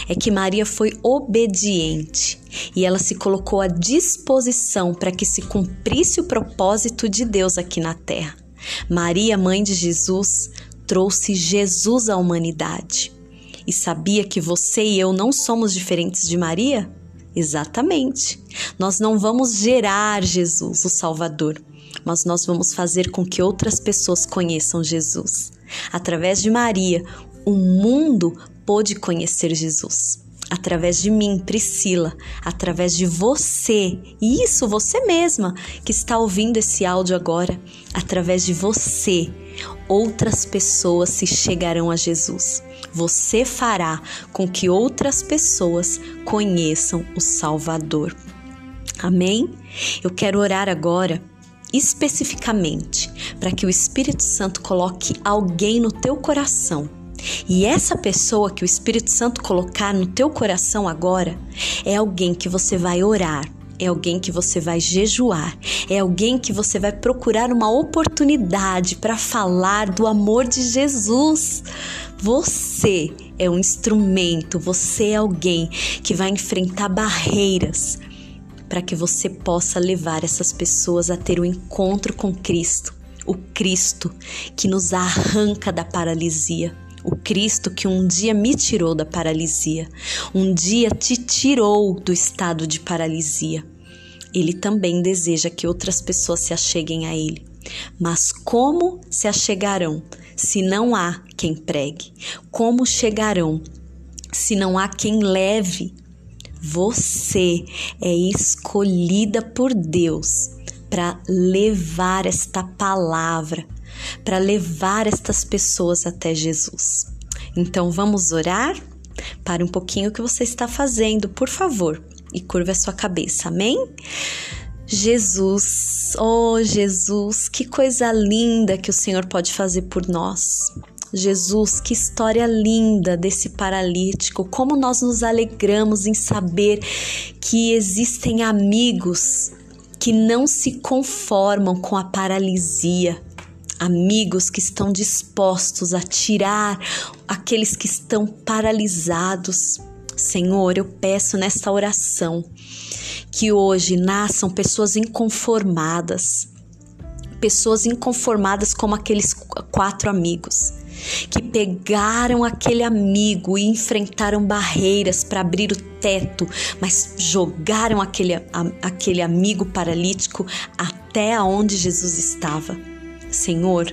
É que Maria foi obediente e ela se colocou à disposição para que se cumprisse o propósito de Deus aqui na terra. Maria, mãe de Jesus, trouxe Jesus à humanidade e sabia que você e eu não somos diferentes de Maria? Exatamente. Nós não vamos gerar Jesus, o Salvador, mas nós vamos fazer com que outras pessoas conheçam Jesus. Através de Maria, o mundo pôde conhecer Jesus. Através de mim, Priscila, através de você, e isso você mesma que está ouvindo esse áudio agora, através de você, outras pessoas se chegarão a Jesus. Você fará com que outras pessoas conheçam o Salvador. Amém? Eu quero orar agora especificamente para que o Espírito Santo coloque alguém no teu coração. E essa pessoa que o Espírito Santo colocar no teu coração agora é alguém que você vai orar é alguém que você vai jejuar, é alguém que você vai procurar uma oportunidade para falar do amor de Jesus, Você é um instrumento, você é alguém que vai enfrentar barreiras para que você possa levar essas pessoas a ter o um encontro com Cristo, o Cristo que nos arranca da paralisia. O Cristo que um dia me tirou da paralisia, um dia te tirou do estado de paralisia. Ele também deseja que outras pessoas se acheguem a Ele. Mas como se achegarão se não há quem pregue? Como chegarão se não há quem leve? Você é escolhida por Deus para levar esta palavra, para levar estas pessoas até Jesus. Então vamos orar? Para um pouquinho o que você está fazendo, por favor, e curva a sua cabeça. Amém? Jesus, oh Jesus, que coisa linda que o Senhor pode fazer por nós. Jesus, que história linda desse paralítico, como nós nos alegramos em saber que existem amigos que não se conformam com a paralisia, amigos que estão dispostos a tirar aqueles que estão paralisados. Senhor, eu peço nesta oração que hoje nasçam pessoas inconformadas, pessoas inconformadas como aqueles quatro amigos que pegaram aquele amigo e enfrentaram barreiras para abrir o teto, mas jogaram aquele, a, aquele amigo paralítico até aonde Jesus estava. Senhor,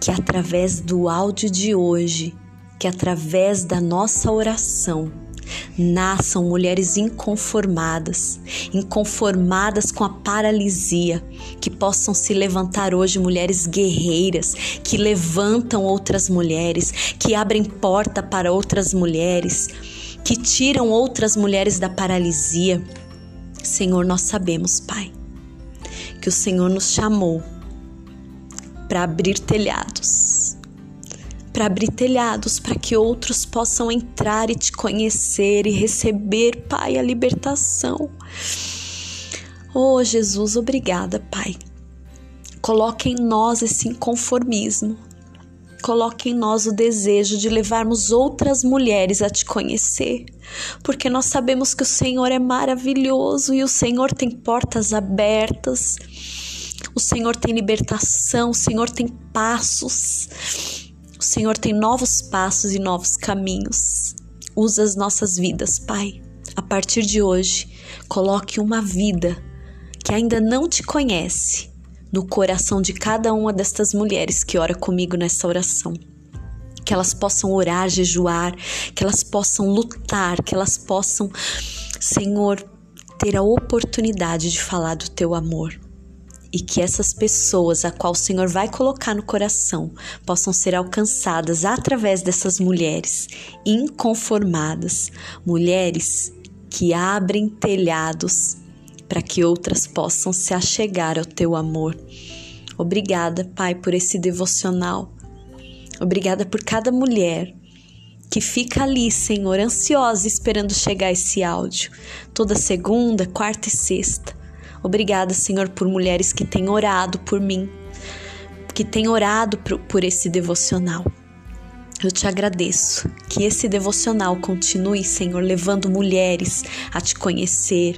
que através do áudio de hoje, que através da nossa oração, nasçam mulheres inconformadas, inconformadas com a paralisia, que possam se levantar hoje mulheres guerreiras, que levantam outras mulheres, que abrem porta para outras mulheres, que tiram outras mulheres da paralisia. Senhor, nós sabemos, Pai, que o Senhor nos chamou para abrir telhados para abrir telhados para que outros possam entrar e te conhecer e receber, Pai, a libertação. Oh, Jesus, obrigada, Pai. Coloque em nós esse inconformismo. Coloque em nós o desejo de levarmos outras mulheres a te conhecer, porque nós sabemos que o Senhor é maravilhoso e o Senhor tem portas abertas, o Senhor tem libertação, o Senhor tem passos. O Senhor tem novos passos e novos caminhos. Usa as nossas vidas, Pai. A partir de hoje, coloque uma vida que ainda não te conhece no coração de cada uma destas mulheres que ora comigo nessa oração. Que elas possam orar, jejuar, que elas possam lutar, que elas possam, Senhor, ter a oportunidade de falar do teu amor e que essas pessoas a qual o Senhor vai colocar no coração possam ser alcançadas através dessas mulheres inconformadas, mulheres que abrem telhados para que outras possam se achegar ao teu amor. Obrigada, Pai, por esse devocional. Obrigada por cada mulher que fica ali, Senhor, ansiosa esperando chegar esse áudio, toda segunda, quarta e sexta. Obrigada, Senhor, por mulheres que têm orado por mim, que têm orado por esse devocional. Eu te agradeço que esse devocional continue, Senhor, levando mulheres a te conhecer,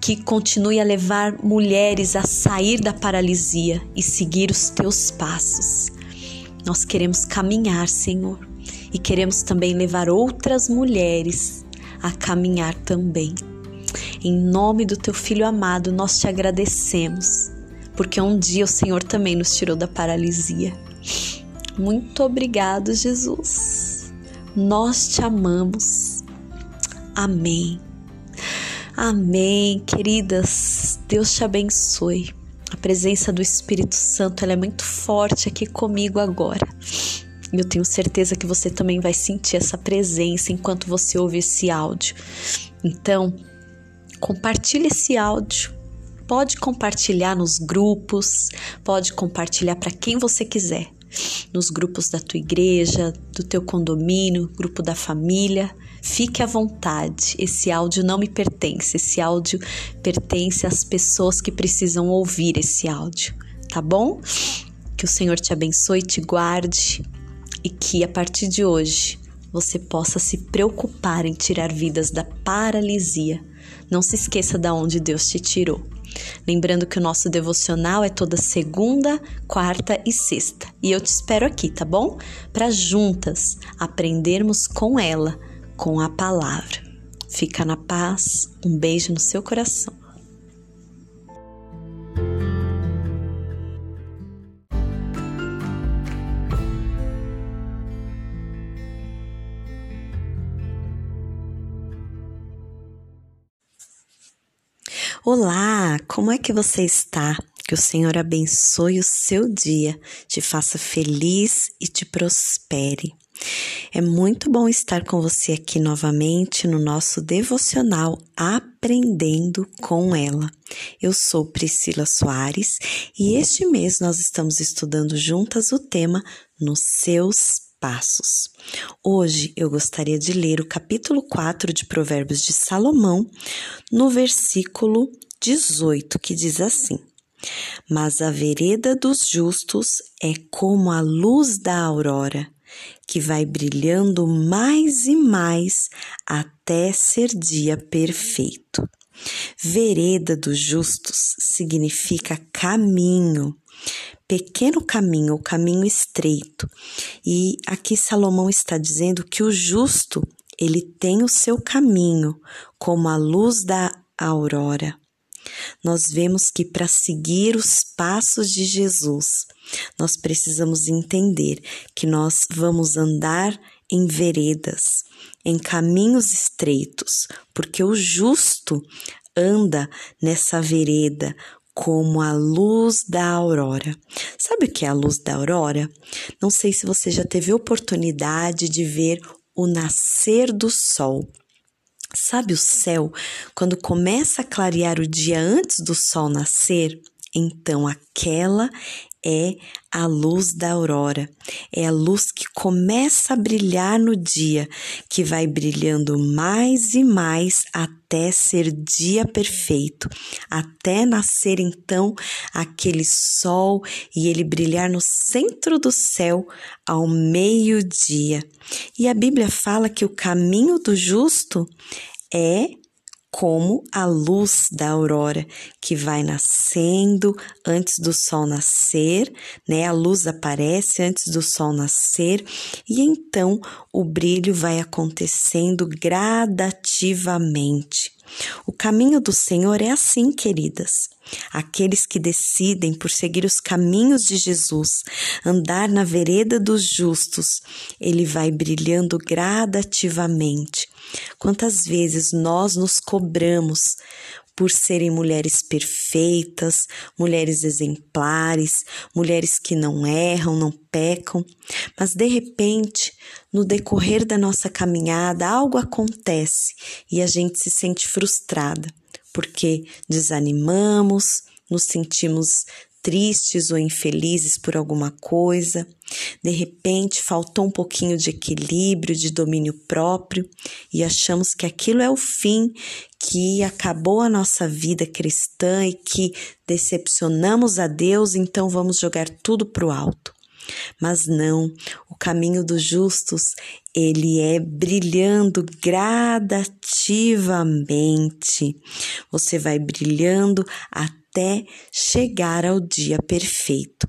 que continue a levar mulheres a sair da paralisia e seguir os teus passos. Nós queremos caminhar, Senhor, e queremos também levar outras mulheres a caminhar também. Em nome do teu filho amado, nós te agradecemos, porque um dia o Senhor também nos tirou da paralisia. Muito obrigado, Jesus. Nós te amamos. Amém. Amém, queridas. Deus te abençoe. A presença do Espírito Santo é muito forte aqui comigo agora. Eu tenho certeza que você também vai sentir essa presença enquanto você ouve esse áudio. Então, compartilhe esse áudio. Pode compartilhar nos grupos, pode compartilhar para quem você quiser. Nos grupos da tua igreja, do teu condomínio, grupo da família. Fique à vontade. Esse áudio não me pertence. Esse áudio pertence às pessoas que precisam ouvir esse áudio, tá bom? Que o Senhor te abençoe te guarde. e que a partir de hoje você possa se preocupar em tirar vidas da paralisia. Não se esqueça de onde Deus te tirou. Lembrando que o nosso devocional é toda segunda, quarta e sexta. E eu te espero aqui, tá bom? Para juntas aprendermos com ela, com a palavra. Fica na paz, um beijo no seu coração. Olá, como é que você está? Que o Senhor abençoe o seu dia, te faça feliz e te prospere. É muito bom estar com você aqui novamente no nosso devocional Aprendendo com ela. Eu sou Priscila Soares e este mês nós estamos estudando juntas o tema Nos seus passos. Hoje eu gostaria de ler o capítulo 4 de Provérbios de Salomão, no versículo 18, que diz assim: Mas a vereda dos justos é como a luz da aurora, que vai brilhando mais e mais até ser dia perfeito. Vereda dos justos significa caminho, pequeno caminho, o caminho estreito. E aqui Salomão está dizendo que o justo, ele tem o seu caminho como a luz da aurora. Nós vemos que para seguir os passos de Jesus, nós precisamos entender que nós vamos andar em veredas, em caminhos estreitos, porque o justo anda nessa vereda como a luz da aurora. Sabe o que é a luz da aurora? Não sei se você já teve oportunidade de ver o nascer do sol. Sabe o céu, quando começa a clarear o dia antes do sol nascer? Então aquela é a luz da aurora, é a luz que começa a brilhar no dia, que vai brilhando mais e mais até ser dia perfeito, até nascer então aquele sol e ele brilhar no centro do céu ao meio-dia. E a Bíblia fala que o caminho do justo é como a luz da aurora que vai nascendo antes do sol nascer, né? A luz aparece antes do sol nascer e então o brilho vai acontecendo gradativamente. O caminho do Senhor é assim, queridas. Aqueles que decidem por seguir os caminhos de Jesus, andar na vereda dos justos, ele vai brilhando gradativamente. Quantas vezes nós nos cobramos por serem mulheres perfeitas, mulheres exemplares, mulheres que não erram, não pecam, mas de repente, no decorrer da nossa caminhada, algo acontece e a gente se sente frustrada, porque desanimamos, nos sentimos tristes ou infelizes por alguma coisa, de repente faltou um pouquinho de equilíbrio, de domínio próprio e achamos que aquilo é o fim, que acabou a nossa vida cristã e que decepcionamos a Deus, então vamos jogar tudo para o alto. Mas não, o caminho dos justos, ele é brilhando gradativamente. Você vai brilhando até chegar ao dia perfeito.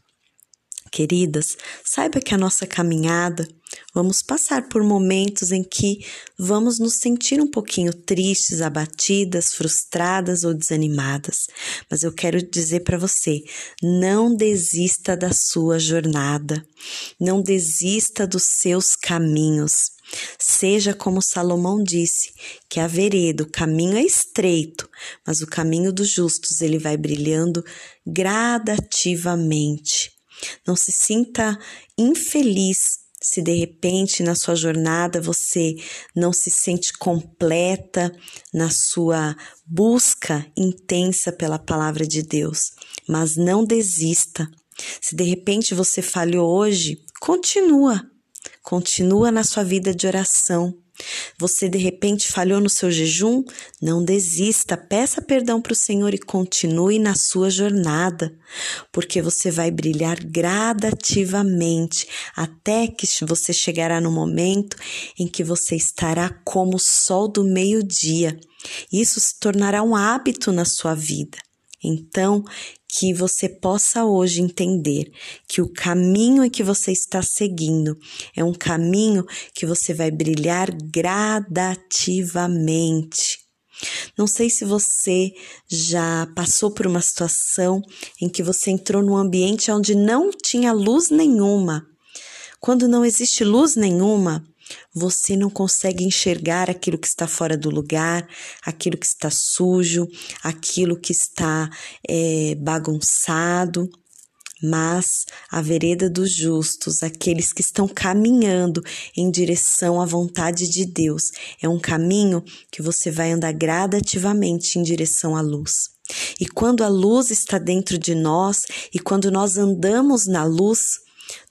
Queridas, saiba que a nossa caminhada vamos passar por momentos em que vamos nos sentir um pouquinho tristes, abatidas, frustradas ou desanimadas. Mas eu quero dizer para você: não desista da sua jornada, não desista dos seus caminhos. Seja como Salomão disse, que a vereda, o caminho é estreito, mas o caminho dos justos ele vai brilhando gradativamente. Não se sinta infeliz se de repente na sua jornada você não se sente completa na sua busca intensa pela palavra de Deus, mas não desista. Se de repente você falhou hoje, continua. Continua na sua vida de oração. Você de repente falhou no seu jejum? Não desista, peça perdão para o Senhor e continue na sua jornada, porque você vai brilhar gradativamente até que você chegará no momento em que você estará como o sol do meio-dia. Isso se tornará um hábito na sua vida. Então, que você possa hoje entender que o caminho que você está seguindo é um caminho que você vai brilhar gradativamente. Não sei se você já passou por uma situação em que você entrou num ambiente onde não tinha luz nenhuma. Quando não existe luz nenhuma, você não consegue enxergar aquilo que está fora do lugar, aquilo que está sujo, aquilo que está é, bagunçado. Mas a vereda dos justos, aqueles que estão caminhando em direção à vontade de Deus, é um caminho que você vai andar gradativamente em direção à luz. E quando a luz está dentro de nós e quando nós andamos na luz,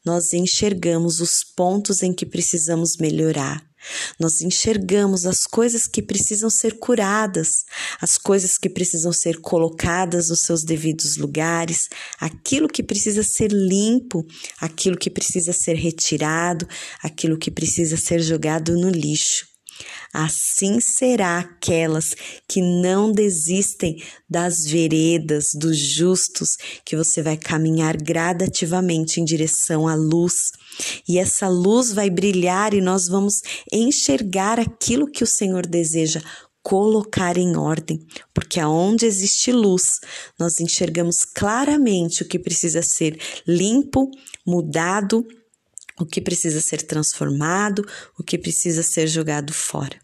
nós enxergamos os pontos em que precisamos melhorar. Nós enxergamos as coisas que precisam ser curadas, as coisas que precisam ser colocadas nos seus devidos lugares, aquilo que precisa ser limpo, aquilo que precisa ser retirado, aquilo que precisa ser jogado no lixo. Assim será aquelas que não desistem das veredas dos justos, que você vai caminhar gradativamente em direção à luz. E essa luz vai brilhar e nós vamos enxergar aquilo que o Senhor deseja colocar em ordem, porque aonde existe luz, nós enxergamos claramente o que precisa ser limpo, mudado o que precisa ser transformado, o que precisa ser jogado fora.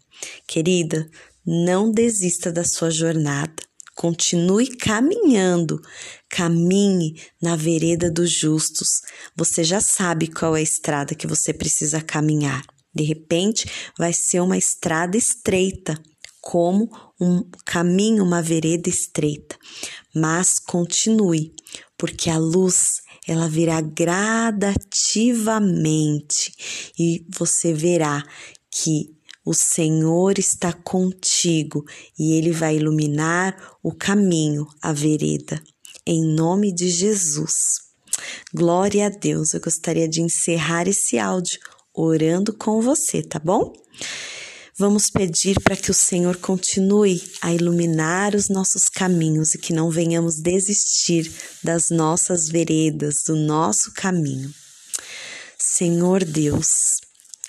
Querida, não desista da sua jornada. Continue caminhando, caminhe na vereda dos justos. Você já sabe qual é a estrada que você precisa caminhar. De repente, vai ser uma estrada estreita, como um caminho, uma vereda estreita. Mas continue, porque a luz ela virá gradativamente e você verá que o Senhor está contigo e ele vai iluminar o caminho, a vereda. Em nome de Jesus. Glória a Deus. Eu gostaria de encerrar esse áudio orando com você, tá bom? Vamos pedir para que o Senhor continue a iluminar os nossos caminhos e que não venhamos desistir das nossas veredas, do nosso caminho. Senhor Deus,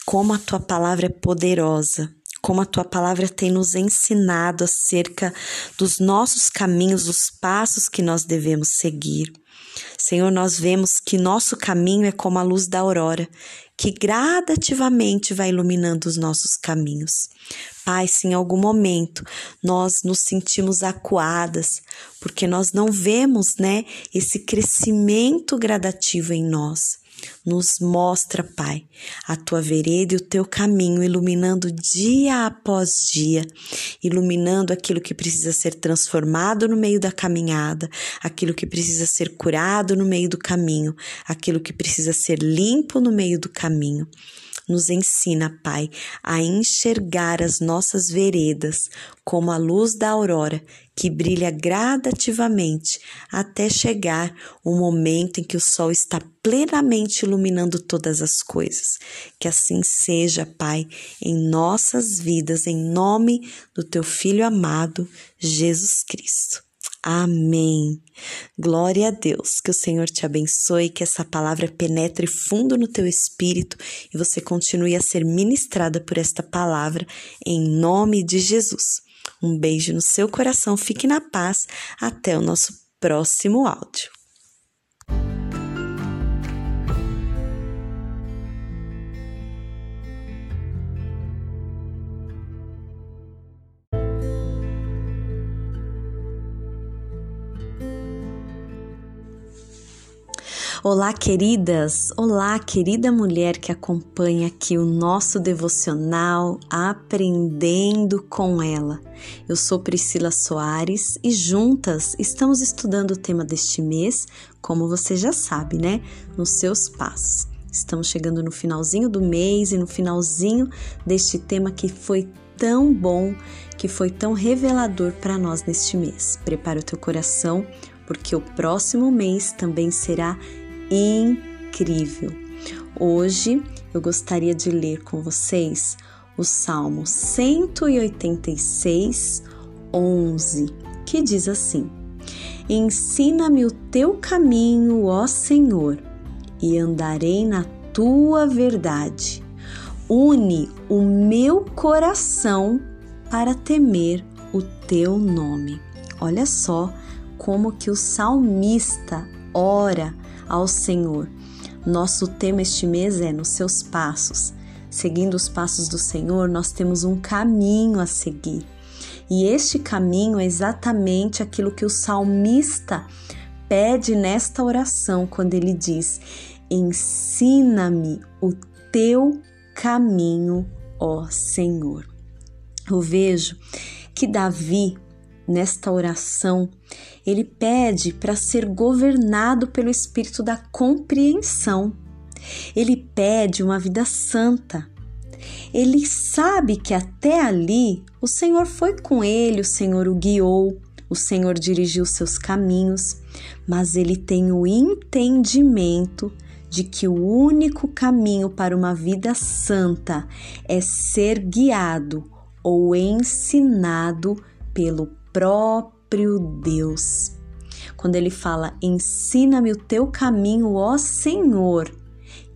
como a tua palavra é poderosa, como a tua palavra tem nos ensinado acerca dos nossos caminhos, dos passos que nós devemos seguir. Senhor, nós vemos que nosso caminho é como a luz da aurora, que gradativamente vai iluminando os nossos caminhos. Pai, se em algum momento nós nos sentimos acuadas, porque nós não vemos, né, esse crescimento gradativo em nós. Nos mostra, Pai, a tua vereda e o teu caminho, iluminando dia após dia, iluminando aquilo que precisa ser transformado no meio da caminhada, aquilo que precisa ser curado no meio do caminho, aquilo que precisa ser limpo no meio do caminho. Nos ensina, Pai, a enxergar as nossas veredas como a luz da aurora que brilha gradativamente até chegar o momento em que o sol está plenamente iluminando todas as coisas. Que assim seja, Pai, em nossas vidas, em nome do teu Filho amado, Jesus Cristo. Amém. Glória a Deus. Que o Senhor te abençoe, que essa palavra penetre fundo no teu espírito e você continue a ser ministrada por esta palavra em nome de Jesus. Um beijo no seu coração, fique na paz. Até o nosso próximo áudio. Olá, queridas! Olá, querida mulher que acompanha aqui o nosso devocional Aprendendo com ela. Eu sou Priscila Soares e juntas estamos estudando o tema deste mês, como você já sabe, né? Nos seus passos. Estamos chegando no finalzinho do mês e no finalzinho deste tema que foi tão bom, que foi tão revelador para nós neste mês. Prepara o teu coração, porque o próximo mês também será incrível. Hoje eu gostaria de ler com vocês o Salmo 186, 11, que diz assim: Ensina-me o teu caminho, ó Senhor, e andarei na tua verdade. Une o meu coração para temer o teu nome. Olha só como que o salmista ora ao Senhor. Nosso tema este mês é nos seus passos. Seguindo os passos do Senhor, nós temos um caminho a seguir. E este caminho é exatamente aquilo que o salmista pede nesta oração, quando ele diz: Ensina-me o teu caminho, ó Senhor. Eu vejo que Davi, nesta oração, ele pede para ser governado pelo espírito da compreensão. Ele pede uma vida santa, ele sabe que até ali o Senhor foi com ele, o Senhor o guiou, o Senhor dirigiu seus caminhos, mas ele tem o entendimento de que o único caminho para uma vida santa é ser guiado ou ensinado pelo próprio Deus. Quando ele fala: Ensina-me o teu caminho, ó Senhor,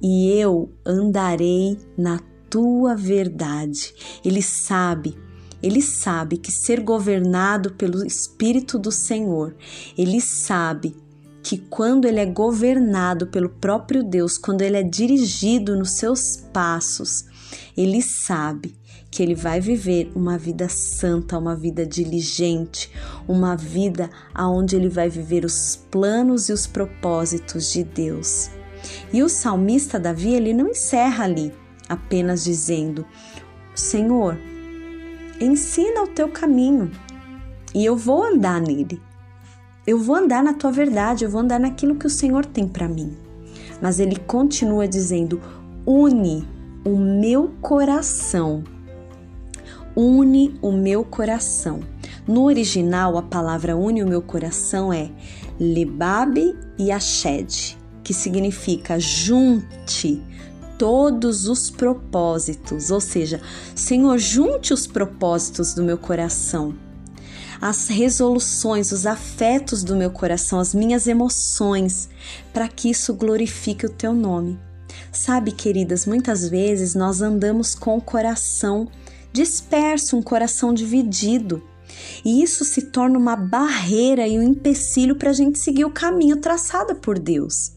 e eu andarei na tua verdade. Ele sabe, ele sabe que ser governado pelo Espírito do Senhor, ele sabe que quando ele é governado pelo próprio Deus, quando ele é dirigido nos seus passos, ele sabe que ele vai viver uma vida santa, uma vida diligente, uma vida aonde ele vai viver os planos e os propósitos de Deus. E o salmista Davi, ele não encerra ali apenas dizendo: Senhor, ensina o teu caminho e eu vou andar nele. Eu vou andar na tua verdade, eu vou andar naquilo que o Senhor tem para mim. Mas ele continua dizendo: une o meu coração. Une o meu coração. No original, a palavra une o meu coração é Libab e Ashed, que significa junte, todos os propósitos, ou seja, Senhor, junte os propósitos do meu coração, as resoluções, os afetos do meu coração, as minhas emoções, para que isso glorifique o teu nome. Sabe, queridas, muitas vezes nós andamos com o coração disperso, um coração dividido. E isso se torna uma barreira e um empecilho para a gente seguir o caminho traçado por Deus.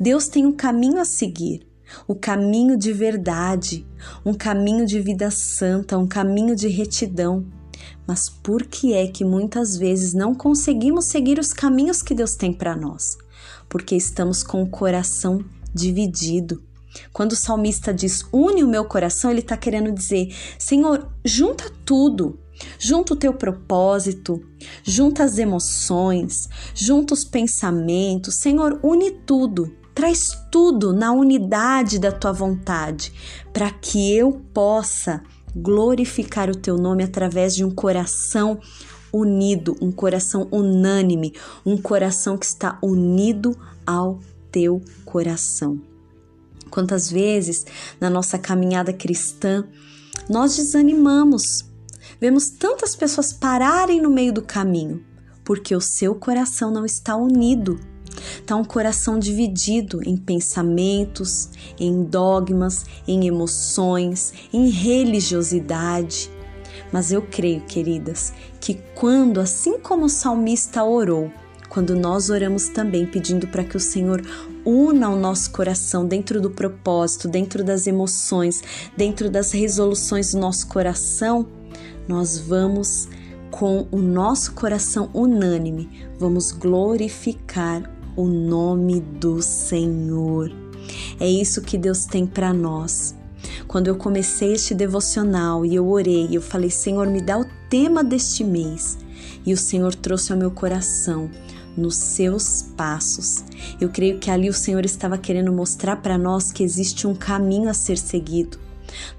Deus tem um caminho a seguir o caminho de verdade, um caminho de vida santa, um caminho de retidão. Mas por que é que muitas vezes não conseguimos seguir os caminhos que Deus tem para nós? Porque estamos com o coração dividido. Quando o salmista diz une o meu coração, ele está querendo dizer: Senhor, junta tudo, junta o teu propósito, junta as emoções, junta os pensamentos, Senhor, une tudo. Traz tudo na unidade da tua vontade, para que eu possa glorificar o teu nome através de um coração unido, um coração unânime, um coração que está unido ao teu coração. Quantas vezes na nossa caminhada cristã nós desanimamos, vemos tantas pessoas pararem no meio do caminho porque o seu coração não está unido Está um coração dividido em pensamentos, em dogmas, em emoções, em religiosidade. Mas eu creio, queridas, que quando, assim como o salmista orou, quando nós oramos também pedindo para que o Senhor una o nosso coração dentro do propósito, dentro das emoções, dentro das resoluções do nosso coração, nós vamos com o nosso coração unânime, vamos glorificar o nome do Senhor. É isso que Deus tem para nós. Quando eu comecei este devocional e eu orei, eu falei: Senhor, me dá o tema deste mês. E o Senhor trouxe ao meu coração: nos seus passos. Eu creio que ali o Senhor estava querendo mostrar para nós que existe um caminho a ser seguido.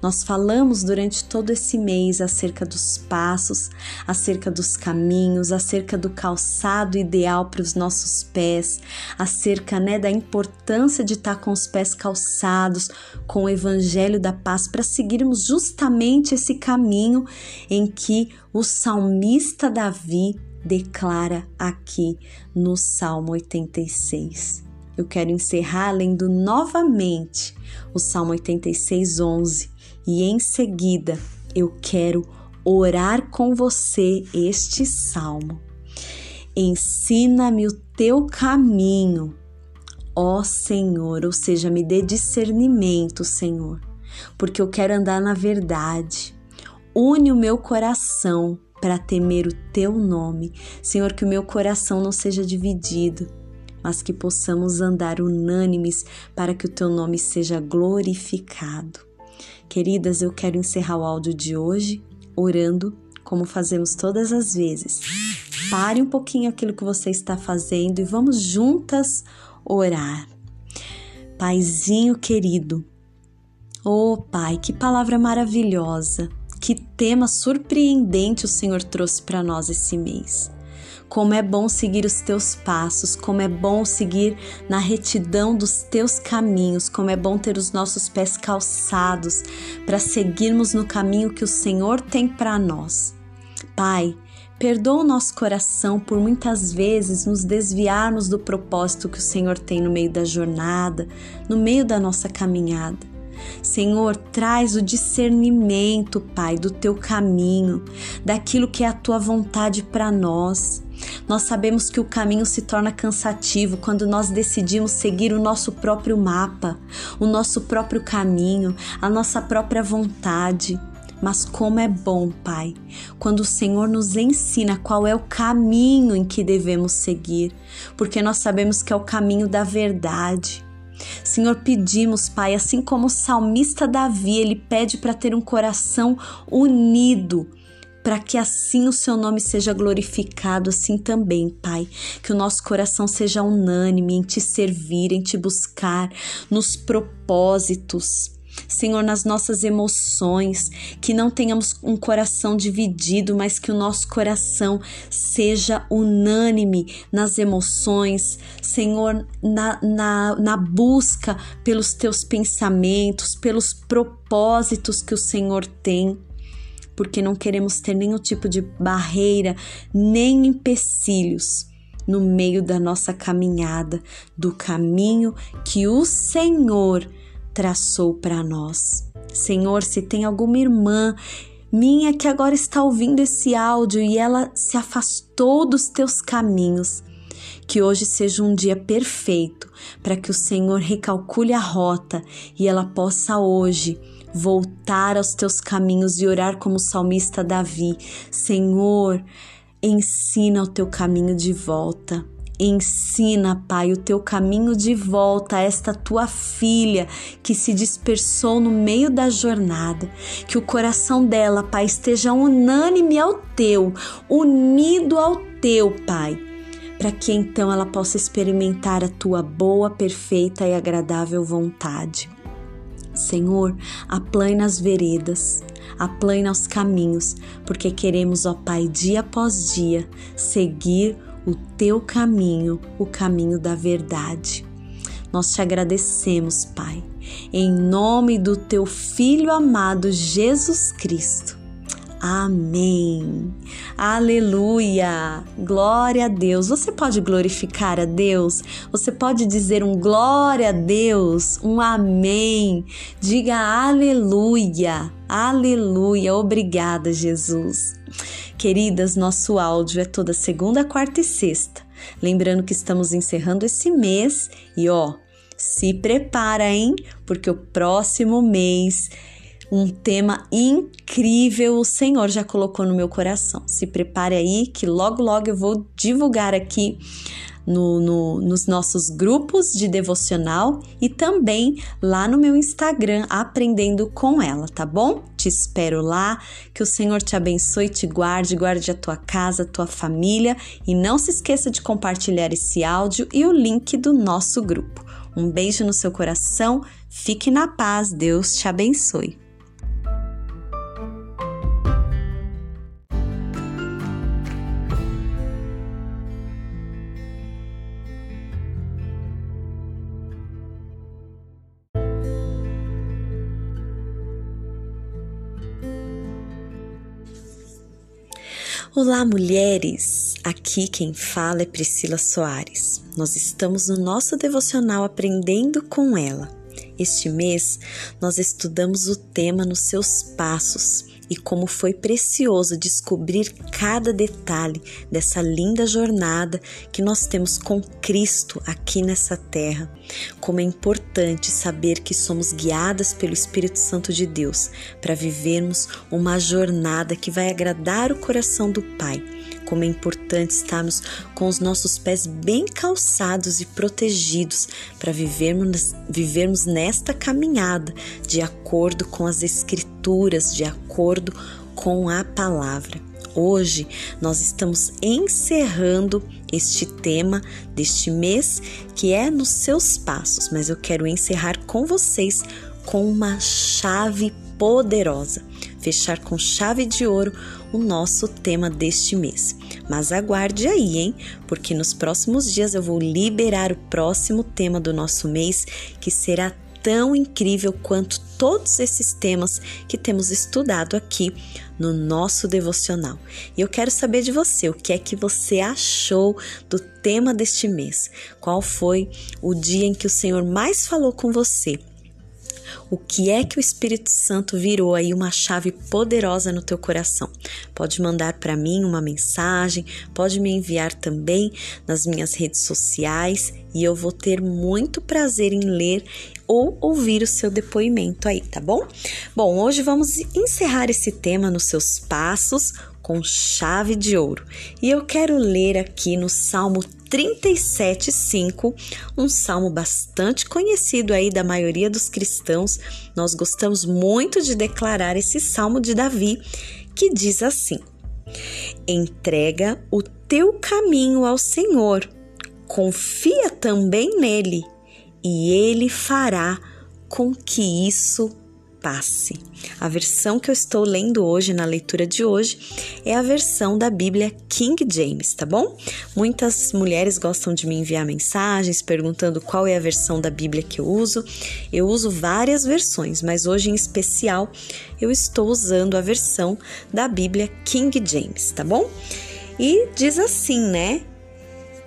Nós falamos durante todo esse mês acerca dos passos, acerca dos caminhos, acerca do calçado ideal para os nossos pés, acerca né, da importância de estar com os pés calçados com o evangelho da paz para seguirmos justamente esse caminho em que o salmista Davi declara aqui no Salmo 86. Eu quero encerrar lendo novamente o Salmo 86, 11 e em seguida eu quero orar com você este salmo. Ensina-me o teu caminho, ó Senhor, ou seja, me dê discernimento, Senhor, porque eu quero andar na verdade. Une o meu coração para temer o teu nome. Senhor, que o meu coração não seja dividido, mas que possamos andar unânimes para que o teu nome seja glorificado. Queridas, eu quero encerrar o áudio de hoje orando como fazemos todas as vezes. Pare um pouquinho aquilo que você está fazendo e vamos juntas orar. Paizinho querido, oh Pai, que palavra maravilhosa que tema surpreendente o Senhor trouxe para nós esse mês. Como é bom seguir os teus passos, como é bom seguir na retidão dos teus caminhos, como é bom ter os nossos pés calçados para seguirmos no caminho que o Senhor tem para nós. Pai, perdoa o nosso coração por muitas vezes nos desviarmos do propósito que o Senhor tem no meio da jornada, no meio da nossa caminhada. Senhor, traz o discernimento, Pai, do teu caminho, daquilo que é a tua vontade para nós. Nós sabemos que o caminho se torna cansativo quando nós decidimos seguir o nosso próprio mapa, o nosso próprio caminho, a nossa própria vontade. Mas como é bom, Pai, quando o Senhor nos ensina qual é o caminho em que devemos seguir, porque nós sabemos que é o caminho da verdade. Senhor, pedimos, Pai, assim como o salmista Davi, ele pede para ter um coração unido, para que assim o seu nome seja glorificado, assim também, Pai. Que o nosso coração seja unânime em te servir, em te buscar, nos propósitos. Senhor, nas nossas emoções, que não tenhamos um coração dividido, mas que o nosso coração seja unânime nas emoções, Senhor, na, na, na busca pelos teus pensamentos, pelos propósitos que o Senhor tem. Porque não queremos ter nenhum tipo de barreira, nem empecilhos no meio da nossa caminhada, do caminho que o Senhor traçou para nós. Senhor, se tem alguma irmã minha que agora está ouvindo esse áudio e ela se afastou dos teus caminhos, que hoje seja um dia perfeito para que o Senhor recalcule a rota e ela possa hoje voltar aos teus caminhos e orar como o salmista Davi: Senhor, ensina o teu caminho de volta. Ensina, Pai, o teu caminho de volta a esta tua filha que se dispersou no meio da jornada. Que o coração dela, Pai, esteja unânime ao teu, unido ao teu, Pai, para que então ela possa experimentar a tua boa, perfeita e agradável vontade. Senhor, aplane as veredas, aplane os caminhos, porque queremos, ó Pai, dia após dia, seguir o teu caminho, o caminho da verdade. Nós te agradecemos, Pai, em nome do teu Filho amado Jesus Cristo. Amém. Aleluia. Glória a Deus. Você pode glorificar a Deus? Você pode dizer um glória a Deus, um amém. Diga aleluia. Aleluia. Obrigada, Jesus. Queridas, nosso áudio é toda segunda, quarta e sexta. Lembrando que estamos encerrando esse mês e ó, se prepara, hein? Porque o próximo mês um tema incrível o Senhor já colocou no meu coração. Se prepare aí que logo logo eu vou divulgar aqui no, no, nos nossos grupos de devocional e também lá no meu Instagram, aprendendo com ela, tá bom? Te espero lá, que o Senhor te abençoe, te guarde, guarde a tua casa, a tua família e não se esqueça de compartilhar esse áudio e o link do nosso grupo. Um beijo no seu coração, fique na paz, Deus te abençoe. Olá, mulheres! Aqui quem fala é Priscila Soares. Nós estamos no nosso devocional Aprendendo com ela. Este mês nós estudamos o tema nos seus passos e como foi precioso descobrir cada detalhe dessa linda jornada que nós temos com Cristo aqui nessa terra. Como é importante saber que somos guiadas pelo Espírito Santo de Deus para vivermos uma jornada que vai agradar o coração do Pai como é importante estarmos com os nossos pés bem calçados e protegidos para vivermos, vivermos nesta caminhada de acordo com as Escrituras, de acordo com a palavra. Hoje nós estamos encerrando este tema deste mês que é nos seus passos, mas eu quero encerrar com vocês com uma chave poderosa, fechar com chave de ouro o nosso tema deste mês. Mas aguarde aí, hein? Porque nos próximos dias eu vou liberar o próximo tema do nosso mês, que será tão incrível quanto todos esses temas que temos estudado aqui no nosso devocional. E eu quero saber de você, o que é que você achou do tema deste mês? Qual foi o dia em que o Senhor mais falou com você? O que é que o Espírito Santo virou aí uma chave poderosa no teu coração. Pode mandar para mim uma mensagem, pode me enviar também nas minhas redes sociais e eu vou ter muito prazer em ler ou ouvir o seu depoimento aí, tá bom? Bom, hoje vamos encerrar esse tema nos seus passos com chave de ouro. E eu quero ler aqui no Salmo 37:5, um salmo bastante conhecido aí da maioria dos cristãos. Nós gostamos muito de declarar esse salmo de Davi, que diz assim: Entrega o teu caminho ao Senhor, confia também nele, e ele fará com que isso passe. A versão que eu estou lendo hoje, na leitura de hoje, é a versão da Bíblia King James, tá bom? Muitas mulheres gostam de me enviar mensagens perguntando qual é a versão da Bíblia que eu uso. Eu uso várias versões, mas hoje em especial eu estou usando a versão da Bíblia King James, tá bom? E diz assim, né?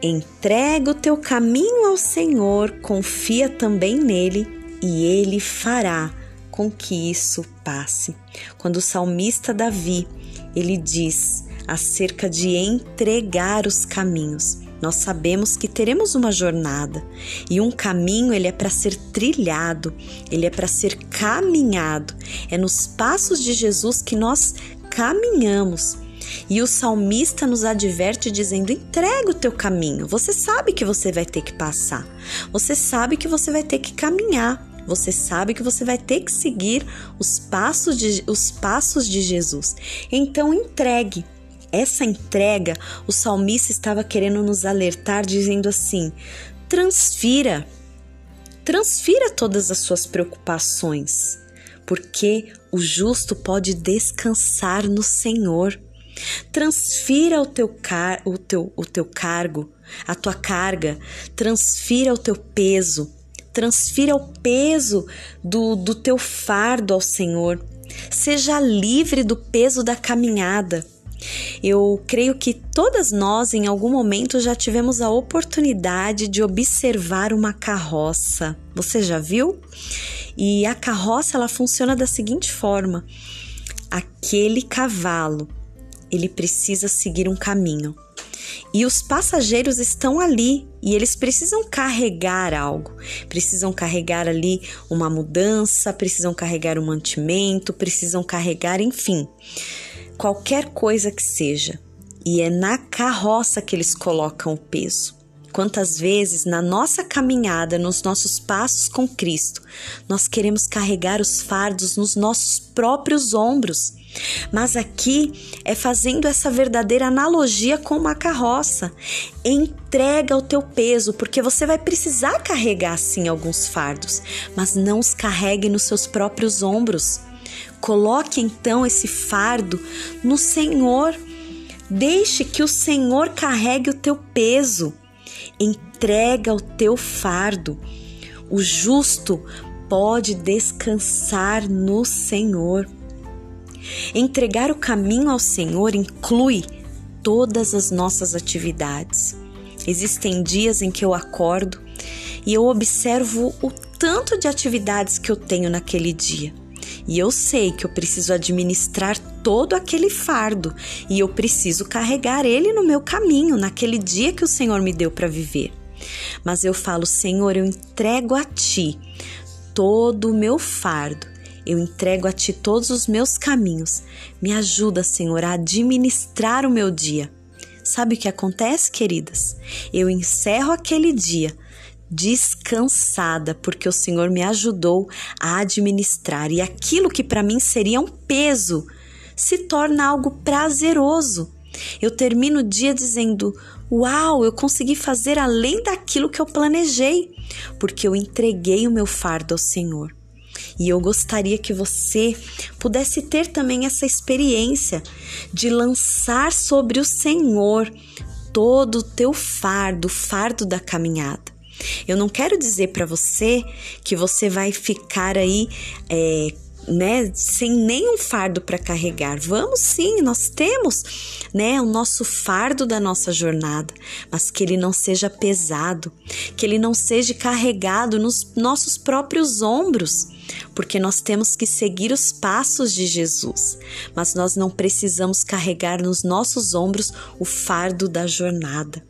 Entrega o teu caminho ao Senhor, confia também nele, e ele fará com que isso passe. Quando o salmista Davi, ele diz acerca de entregar os caminhos. Nós sabemos que teremos uma jornada e um caminho ele é para ser trilhado, ele é para ser caminhado. É nos passos de Jesus que nós caminhamos. E o salmista nos adverte dizendo: entrega o teu caminho. Você sabe que você vai ter que passar. Você sabe que você vai ter que caminhar você sabe que você vai ter que seguir os passos de, os passos de Jesus. Então entregue. Essa entrega, o salmista estava querendo nos alertar, dizendo assim: transfira, transfira todas as suas preocupações, porque o justo pode descansar no Senhor. Transfira o teu, car o teu, o teu cargo, a tua carga, transfira o teu peso, transfira o peso do, do teu fardo ao Senhor. Seja livre do peso da caminhada. Eu creio que todas nós, em algum momento, já tivemos a oportunidade de observar uma carroça. Você já viu? E a carroça ela funciona da seguinte forma: aquele cavalo ele precisa seguir um caminho e os passageiros estão ali e eles precisam carregar algo, precisam carregar ali uma mudança, precisam carregar um mantimento, precisam carregar, enfim, qualquer coisa que seja. E é na carroça que eles colocam o peso. Quantas vezes na nossa caminhada, nos nossos passos com Cristo, nós queremos carregar os fardos nos nossos próprios ombros. Mas aqui é fazendo essa verdadeira analogia com uma carroça. Entrega o teu peso, porque você vai precisar carregar sim alguns fardos, mas não os carregue nos seus próprios ombros. Coloque então esse fardo no Senhor. Deixe que o Senhor carregue o teu peso. Entrega o teu fardo. O justo pode descansar no Senhor. Entregar o caminho ao Senhor inclui todas as nossas atividades. Existem dias em que eu acordo e eu observo o tanto de atividades que eu tenho naquele dia. E eu sei que eu preciso administrar todo aquele fardo e eu preciso carregar ele no meu caminho, naquele dia que o Senhor me deu para viver. Mas eu falo, Senhor, eu entrego a ti todo o meu fardo. Eu entrego a ti todos os meus caminhos. Me ajuda, Senhor, a administrar o meu dia. Sabe o que acontece, queridas? Eu encerro aquele dia descansada, porque o Senhor me ajudou a administrar e aquilo que para mim seria um peso se torna algo prazeroso. Eu termino o dia dizendo: Uau, eu consegui fazer além daquilo que eu planejei, porque eu entreguei o meu fardo ao Senhor. E eu gostaria que você pudesse ter também essa experiência de lançar sobre o Senhor todo o teu fardo, o fardo da caminhada. Eu não quero dizer para você que você vai ficar aí é, né, sem nenhum fardo para carregar. Vamos sim, nós temos, né, o nosso fardo da nossa jornada, mas que ele não seja pesado, que ele não seja carregado nos nossos próprios ombros, porque nós temos que seguir os passos de Jesus, mas nós não precisamos carregar nos nossos ombros o fardo da jornada.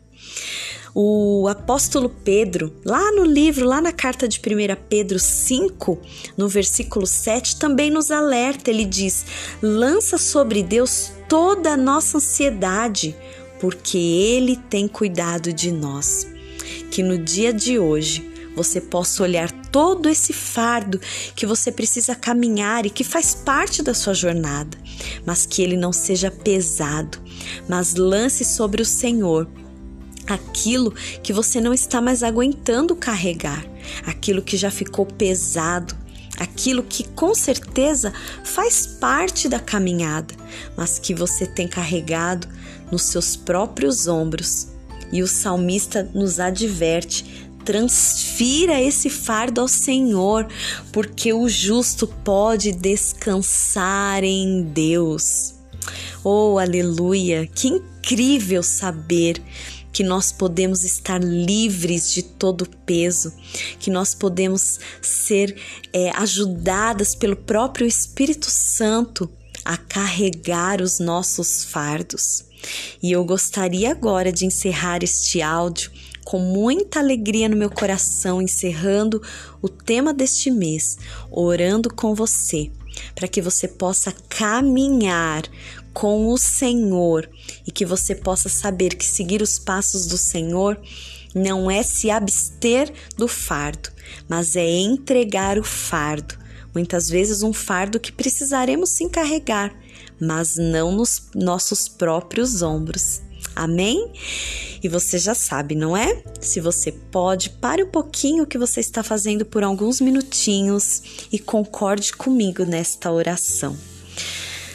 O apóstolo Pedro, lá no livro, lá na carta de 1 Pedro 5, no versículo 7, também nos alerta. Ele diz: lança sobre Deus toda a nossa ansiedade, porque Ele tem cuidado de nós. Que no dia de hoje você possa olhar todo esse fardo que você precisa caminhar e que faz parte da sua jornada, mas que ele não seja pesado, mas lance sobre o Senhor aquilo que você não está mais aguentando carregar, aquilo que já ficou pesado, aquilo que com certeza faz parte da caminhada, mas que você tem carregado nos seus próprios ombros. E o salmista nos adverte: transfira esse fardo ao Senhor, porque o justo pode descansar em Deus. Oh, aleluia! Que incrível saber que nós podemos estar livres de todo peso, que nós podemos ser é, ajudadas pelo próprio Espírito Santo a carregar os nossos fardos. E eu gostaria agora de encerrar este áudio com muita alegria no meu coração, encerrando o tema deste mês, orando com você, para que você possa caminhar com o Senhor e que você possa saber que seguir os passos do Senhor não é se abster do fardo, mas é entregar o fardo. Muitas vezes um fardo que precisaremos sim carregar, mas não nos nossos próprios ombros. Amém? E você já sabe, não é? Se você pode, pare um pouquinho o que você está fazendo por alguns minutinhos e concorde comigo nesta oração.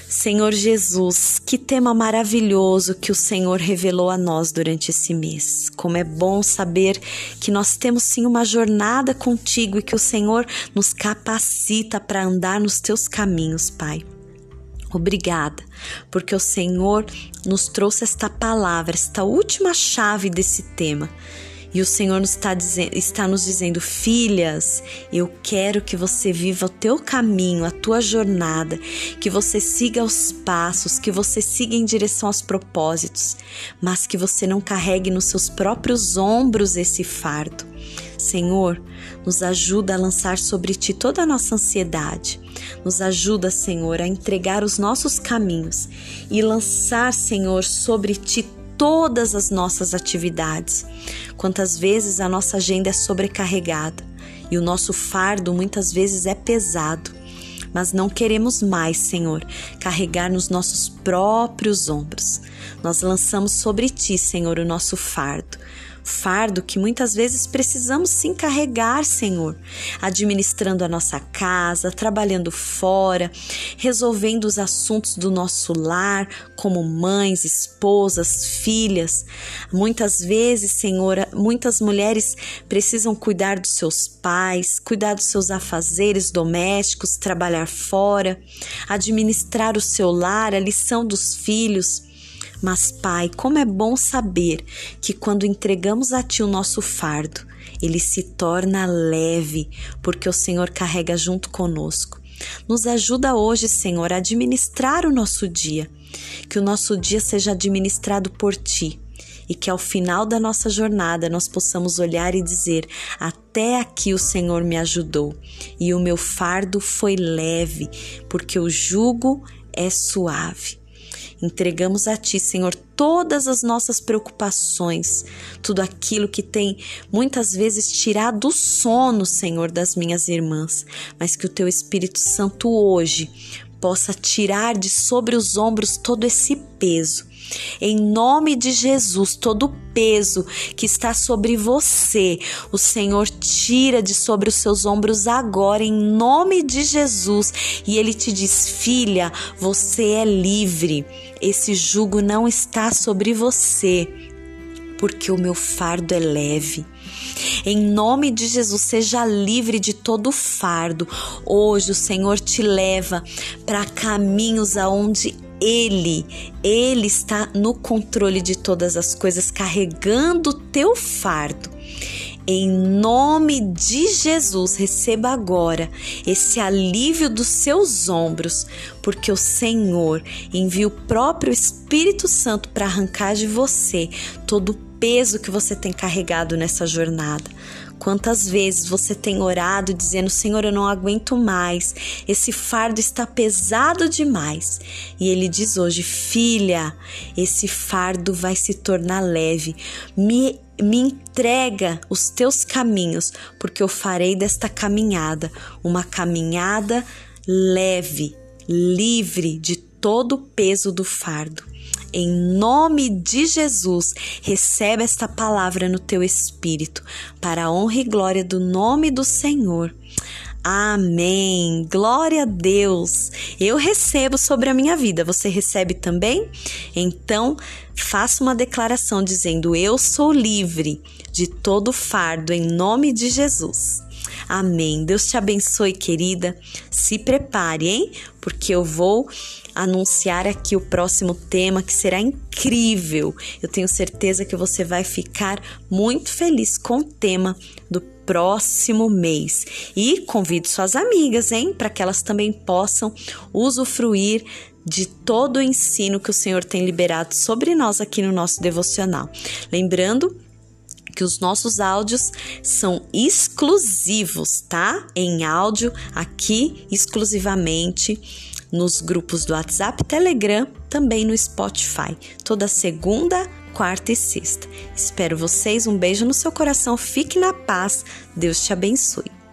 Senhor Jesus, que tema maravilhoso que o Senhor revelou a nós durante esse mês. Como é bom saber que nós temos sim uma jornada contigo e que o Senhor nos capacita para andar nos teus caminhos, Pai. Obrigada, porque o Senhor nos trouxe esta palavra, esta última chave desse tema e o Senhor nos está, dizendo, está nos dizendo: filhas, eu quero que você viva o teu caminho, a tua jornada, que você siga os passos, que você siga em direção aos propósitos, mas que você não carregue nos seus próprios ombros esse fardo. Senhor, nos ajuda a lançar sobre ti toda a nossa ansiedade. Nos ajuda, Senhor, a entregar os nossos caminhos e lançar, Senhor, sobre ti todas as nossas atividades. Quantas vezes a nossa agenda é sobrecarregada e o nosso fardo muitas vezes é pesado, mas não queremos mais, Senhor, carregar nos nossos próprios ombros. Nós lançamos sobre ti, Senhor, o nosso fardo fardo que muitas vezes precisamos se encarregar, Senhor, administrando a nossa casa, trabalhando fora, resolvendo os assuntos do nosso lar, como mães, esposas, filhas. Muitas vezes, Senhor, muitas mulheres precisam cuidar dos seus pais, cuidar dos seus afazeres domésticos, trabalhar fora, administrar o seu lar, a lição dos filhos. Mas, Pai, como é bom saber que quando entregamos a Ti o nosso fardo, ele se torna leve, porque o Senhor carrega junto conosco. Nos ajuda hoje, Senhor, a administrar o nosso dia, que o nosso dia seja administrado por Ti e que ao final da nossa jornada nós possamos olhar e dizer: Até aqui o Senhor me ajudou e o meu fardo foi leve, porque o jugo é suave. Entregamos a Ti, Senhor, todas as nossas preocupações, tudo aquilo que tem muitas vezes tirado o sono, Senhor, das minhas irmãs, mas que o Teu Espírito Santo hoje possa tirar de sobre os ombros todo esse peso em nome de Jesus, todo peso que está sobre você, o Senhor tira de sobre os seus ombros agora, em nome de Jesus. E Ele te diz: Filha, você é livre. Esse jugo não está sobre você, porque o meu fardo é leve. Em nome de Jesus, seja livre de todo fardo. Hoje o Senhor te leva para caminhos aonde ele, ele está no controle de todas as coisas, carregando o teu fardo. Em nome de Jesus, receba agora esse alívio dos seus ombros, porque o Senhor envia o próprio Espírito Santo para arrancar de você todo o peso que você tem carregado nessa jornada. Quantas vezes você tem orado dizendo: Senhor, eu não aguento mais, esse fardo está pesado demais. E Ele diz hoje: Filha, esse fardo vai se tornar leve. Me me entrega os teus caminhos, porque eu farei desta caminhada uma caminhada leve, livre de todo o peso do fardo em nome de Jesus, recebe esta palavra no teu espírito, para a honra e glória do nome do Senhor. Amém. Glória a Deus. Eu recebo sobre a minha vida. Você recebe também? Então, faça uma declaração dizendo: Eu sou livre de todo fardo em nome de Jesus. Amém. Deus te abençoe, querida. Se prepare, hein? Porque eu vou anunciar aqui o próximo tema que será incrível. Eu tenho certeza que você vai ficar muito feliz com o tema do próximo mês. E convido suas amigas, hein, para que elas também possam usufruir de todo o ensino que o Senhor tem liberado sobre nós aqui no nosso devocional. Lembrando que os nossos áudios são exclusivos, tá? Em áudio aqui exclusivamente nos grupos do WhatsApp, Telegram, também no Spotify, toda segunda, quarta e sexta. Espero vocês, um beijo no seu coração, fique na paz, Deus te abençoe.